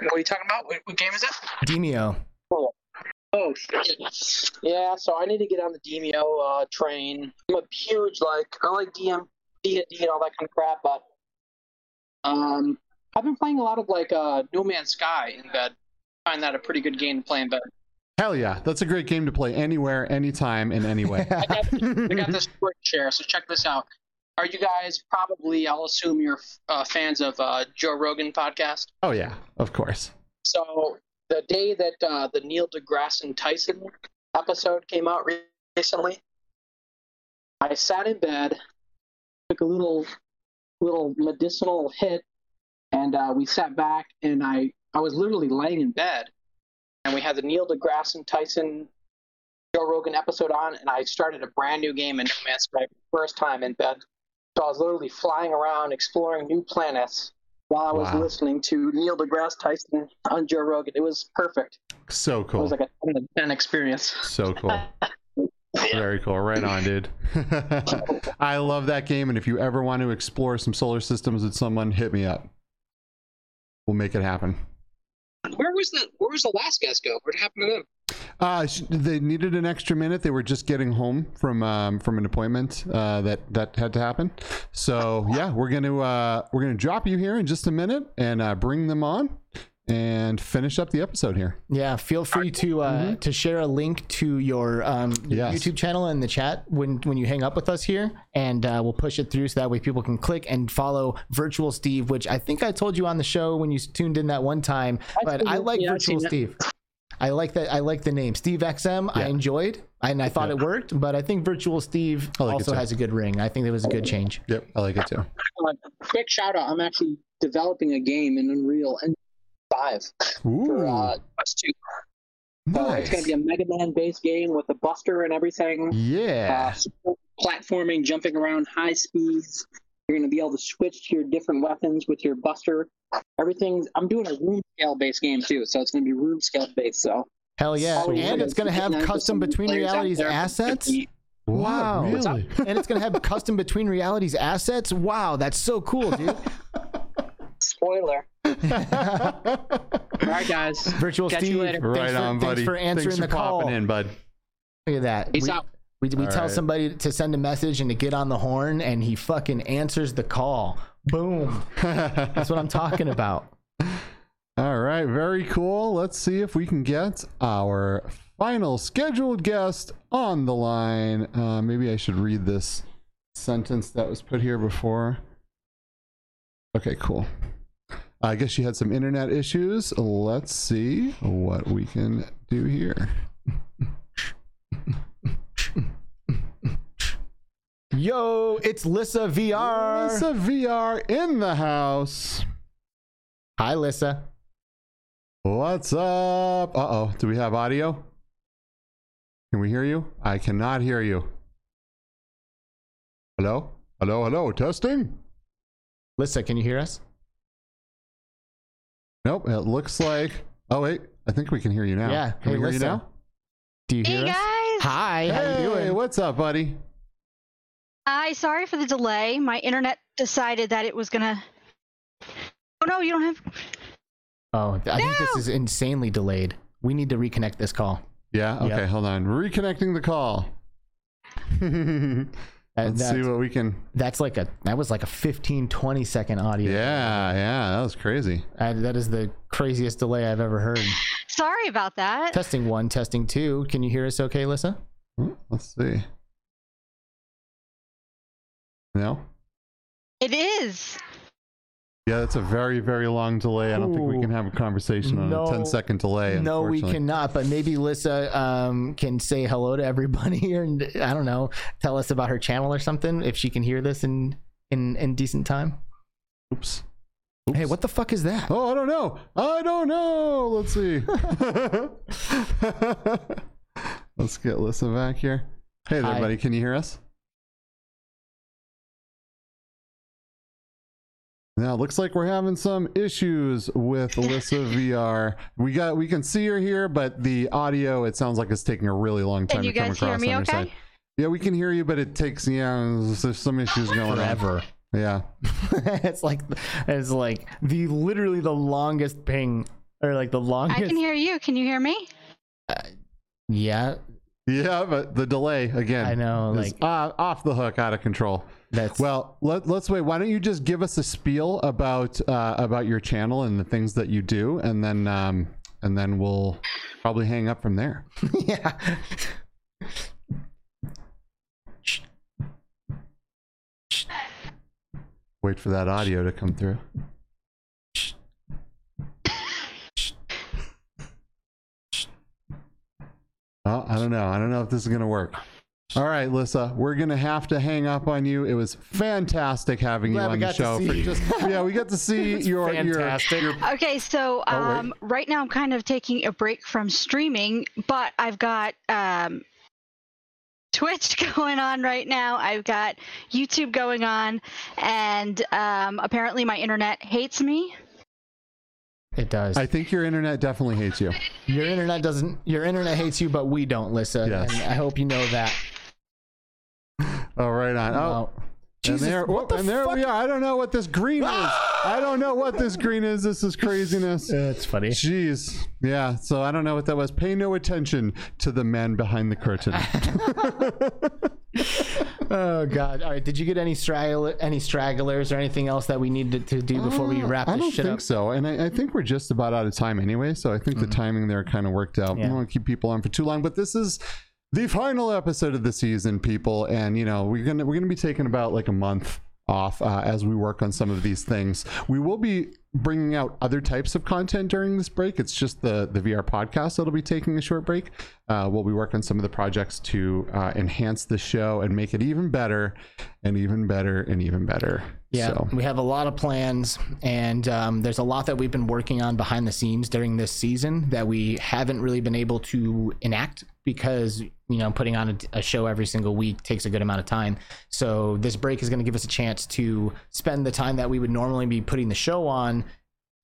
What are you talking about? What, what game is it? Demeo. Oh shit. Yeah, so I need to get on the Demeo uh, train. I'm a huge like I like DM D and D and all that kind of crap, but um, I've been playing a lot of like uh, No Man's Sky in bed. I find that a pretty good game to play in bed. Hell yeah, that's a great game to play anywhere, anytime, in any way. I got, I got this share, so check this out. Are you guys probably? I'll assume you're uh, fans of uh, Joe Rogan podcast. oh yeah, of course. So the day that uh, the Neil deGrasse and Tyson episode came out recently, I sat in bed, took a little little medicinal hit, and uh, we sat back, and I I was literally laying in bed, and we had the Neil deGrasse and Tyson Joe Rogan episode on, and I started a brand new game in No Man's Sky for first time in bed. So I was literally flying around, exploring new planets while I was Wow. listening to Neil deGrasse Tyson on Joe Rogan. It was perfect. So cool. It was like a 10 10 experience. So cool. Very cool. Right on, dude. I love that game. And if you ever want to explore some solar systems with someone, hit me up. We'll make it happen. Where was the Where was the last guest go? What happened to them? Uh, they needed an extra minute. They were just getting home from um, from an appointment uh, that that had to happen. So yeah, we're gonna uh, we're gonna drop you here in just a minute and uh, bring them on and finish up the episode here. Yeah, feel free to uh, to share a link to your um, Yes. YouTube channel in the chat when when you hang up with us here, and uh, we'll push it through so that way people can click and follow Virtual Steve, which I think I told you on the show when you tuned in that one time. But seen I like Yeah, Virtual seen. Steve. I like that. I like the name Steve XM. I enjoyed, and I thought Yeah. it worked. But I think Virtual Steve like also has a good ring. I think it was a good change. Yep, I like it too. Uh, quick shout out! I'm actually developing a game in Unreal Engine Five Ooh, for uh, Quest Two. So it's going to be a Mega Man based game with a Buster and everything. Yeah. Uh, platforming, jumping around, high speeds. You're going to be able to switch to your different weapons with your Buster. Everything's. I'm doing a room scale based game too, so it's going to be room scale based. So Hell yeah! Always And it's going to have custom between realities assets. Wow. Really? and it's going to have custom between realities assets. Wow, that's so cool, dude. spoiler. All right, guys. Virtual Catch you Steve. later. right thanks for, on, thanks buddy. for answering Thanks the for call. popping in, bud. Look at that. Peace we, out. We, we All tell right. somebody to send a message and to get on the horn, and he fucking answers the call. Boom. That's what I'm talking about. All right, very cool. Let's see if we can get our final scheduled guest on the line. Uh, maybe I should read this sentence that was put here before. Okay, cool. I guess she had some internet issues. Let's see what we can do here. Yo, it's Lissa VR. Lisa VR in the house. Hi, Lissa. What's up? Uh oh. Do we have audio? Can we hear you? I cannot hear you. Hello? Hello? Hello? Testing? Lissa, can you hear us? Nope. It looks like. Oh wait. I think we can hear you now. Yeah. Can Hey, we hear Lissa. you now? Do you hear Hey us? guys! Hi, how hey, you doing? what's up, buddy? Hi, sorry for the delay. My internet decided that it was gonna. Oh no, you don't have. Oh, I think this is insanely delayed. We need to reconnect this call. Yeah. Okay. Yep. Hold on. Reconnecting the call. Uh, Let's see what we can. That's like a that was like a 15 20 second audio. Yeah. Yeah. That was crazy. Uh, that is the craziest delay I've ever heard. Sorry about that. testing 1, testing 2. Can you hear us okay, Lissa? Oh, Let's see. No. It is. Yeah, that's a very, very long delay. I don't think we can have a conversation on No. a 10 second delay. No, we cannot, but maybe Lissa um, can say hello to everybody here and I don't know, tell us about her channel or something if she can hear this in in, in decent time. Oops. Hey, what the fuck is that? Oh, I don't know. I don't know. Let's see. Let's get Lissa back here. Hey there, Hi. buddy. Can you hear us? Now it looks like we're having some issues with Lissa VR. We got we can see her here, but the audio it sounds like it's taking a really long time Can you to come guys across hear me your okay? side. Yeah, we can hear you, but it takes yeah, there's some issues going on. Forever. Yeah. it's like it's like the literally the longest ping or like the longest I can hear you. Can you hear me? Uh, yeah, Yeah, but the delay again. I know, is like- uh, off the hook, out of control. that's Well, let, let's wait. Why don't you just give us a spiel about uh, about your channel and the things that you do, and then um, and then we'll probably hang up from there. yeah. Wait for that audio to come through. Oh, I don't know. I don't know if this is gonna work. All right, Lissa, we're gonna have to hang up on you. It was fantastic having Glad you we on the got to show. see for you. just yeah, we got to see It's your fantastic. your your Okay, so Oh, um, right now I'm kind of taking a break from streaming, but I've got um, Twitch going on right now. I've got YouTube going on, and um, apparently my internet hates me. It does. I think your internet definitely hates you. your internet doesn't. Your internet hates you, but we don't, Lissa. Yes. And I hope you know that. Oh, right on. Oh, Wow. and there, what the and there we are. I don't know what this green is. I don't know what this green is. This is craziness. It's funny. Jeez. Yeah. So I don't know what that was. Pay no attention to the man behind the curtain. Oh God! All right. Did you get any straggle, any stragglers, or anything else that we needed to do before we Uh, wrap I this don't shit think up? so. And I, I think we're just about out of time anyway. So I think the timing there kind of worked out. I Yeah. don't want to keep people on for too long, but this is the final episode of the season, people. And you know, we're gonna we're gonna be taking about like a month off uh, as we work on some of these things. We will be bringing out other types of content during this break. It's just the the VR podcast that'll be taking a short break. Uh, we'll be working on some of the projects to uh, enhance the show and make it even better, and even better, and even better. Yeah, So. we have a lot of plans, and um, there's a lot that we've been working on behind the scenes during this season that we haven't really been able to enact because you know putting on a, a show every single week takes a good amount of time. So this break is going to give us a chance to spend the time that we would normally be putting the show on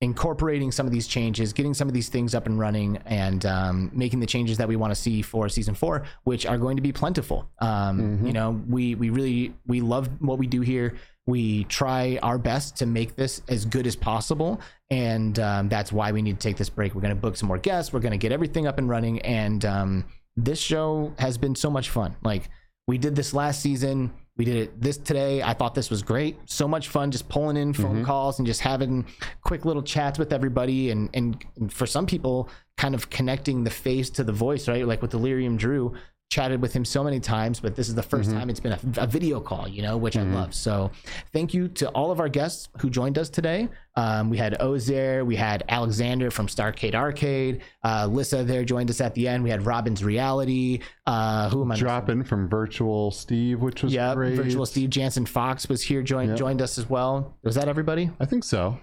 incorporating some of these changes, getting some of these things up and running, and um, making the changes that we want to see for season four, which are going to be plentiful. Um, You know, we we really we love what we do here. We try our best to make this as good as possible, and um, that's why we need to take this break. We're going to book some more guests. We're going to get everything up and running, and um, this show has been so much fun. Like we did this last season. We did it this today. I thought this was great. So much fun just pulling in phone mm-hmm. calls and just having quick little chats with everybody. And, and, and for some people, kind of connecting the face to the voice, right? Like with Delirium Drew, chatted with him so many times, but this is the 1st time it's been a, a video call, you know, which I love. So thank you to all of our guests who joined us today. Um, we had Ozair, we had Alexander from Starcade Arcade, uh, Lissa there joined us at the end. We had Robin's Reality. Uh, who am I? dropping from virtual Steve, which was Yeah, great. virtual Steve Jansen Fox was here, joined Yep. joined us as well. Was that everybody? I think so.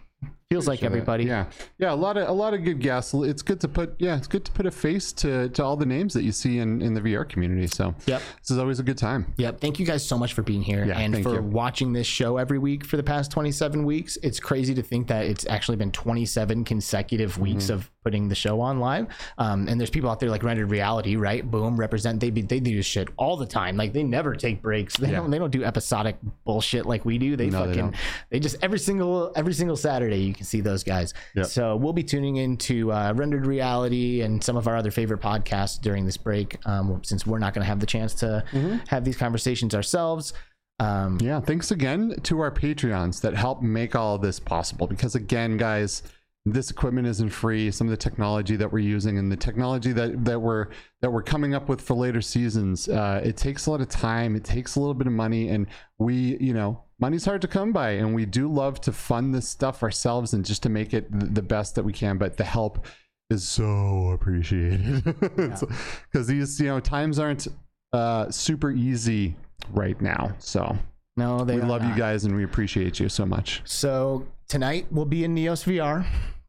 Feels like everybody. Yeah, yeah, a lot of a lot of good guests. It's good to put yeah, it's good to put a face to to all the names that you see in in the VR community. So Yep. this is always a good time. Yep. Thank you guys so much for being here Yeah, and for you. watching this show every week for the past 27 weeks. It's crazy to think that it's actually been 27 consecutive weeks Mm-hmm. of putting the show on live. Um, and there's people out there like Rendered Reality, right? Boom, represent. They be, they do shit all the time. Like they never take breaks. They Yeah. don't they don't do episodic bullshit like we do. They No, fucking don't. they, just every single every single Saturday you can see those guys. Yep. So we'll be tuning into uh, Rendered Reality and some of our other favorite podcasts during this break. Um, since we're not going to have the chance to Mm-hmm. have these conversations ourselves. Um, Yeah, thanks again to our Patreons that help make all of this possible. Because again, guys, this equipment isn't free. Some of the technology that we're using and the technology that that we're that we're coming up with for later seasons, uh, it takes a lot of time. It takes a little bit of money, and we, you know, money's hard to come by, and we do love to fund this stuff ourselves and just to make it the best that we can. But the help is so appreciated because these, you know, times aren't uh, super easy right now. So no, they we love you guys and we appreciate you so much. So tonight we'll be in Neos VR.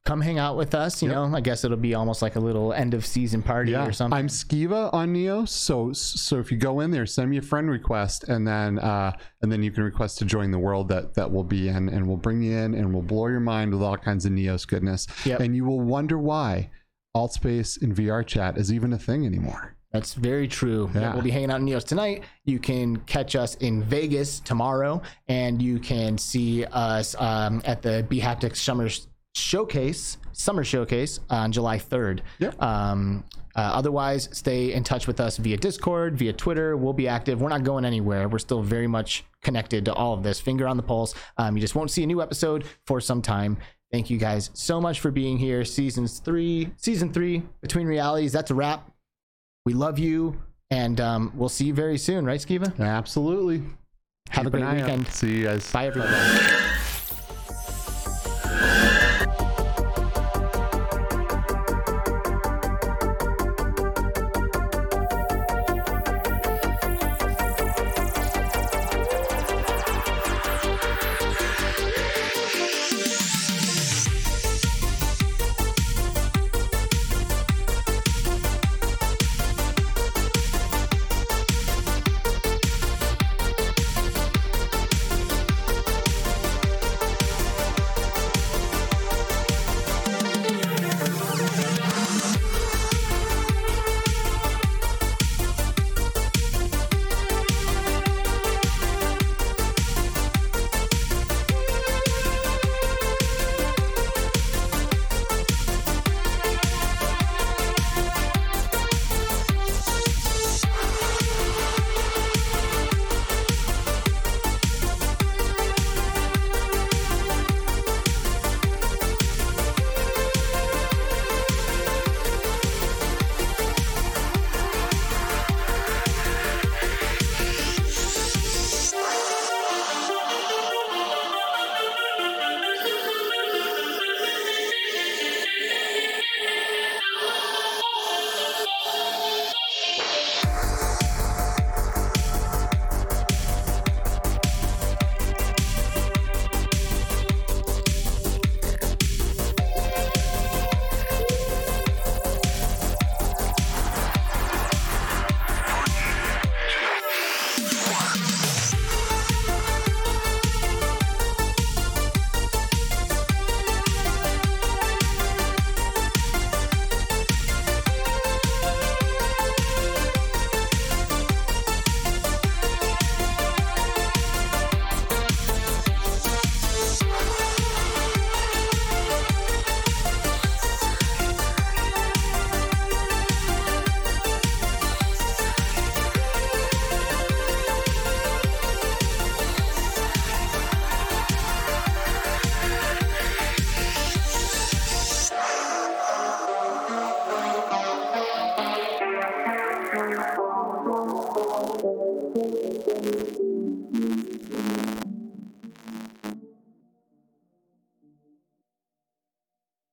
Come hang out with us. You Yep. know, I guess it'll be almost like a little end of season party or something. I'm Skiva on Neo, so so if you go in there, send me a friend request, and then uh, and then you can request to join the world that that we'll be in, and we'll bring you in, and we'll blow your mind with all kinds of Neos goodness, Yep. and you will wonder why Altspace in VRChat is even a thing anymore. That's very true. Yeah, Yeah. we'll be hanging out in Neos tonight. You can catch us in Vegas tomorrow, and you can see us um, at the bHaptics Summer Showcase, Summer Showcase on July 3rd. Yep. Um, uh, otherwise, stay in touch with us via Discord, via Twitter. We'll be active. We're not going anywhere. We're still very much connected to all of this. Finger on the pulse. Um, you just won't see a new episode for some time. Thank you guys so much for being here. Seasons three, season three, between realities. That's a wrap. We love you, and um, we'll see you very soon, right, Skiva? Absolutely. Have a Keep an great eye out. weekend. See you guys. Bye, everybody.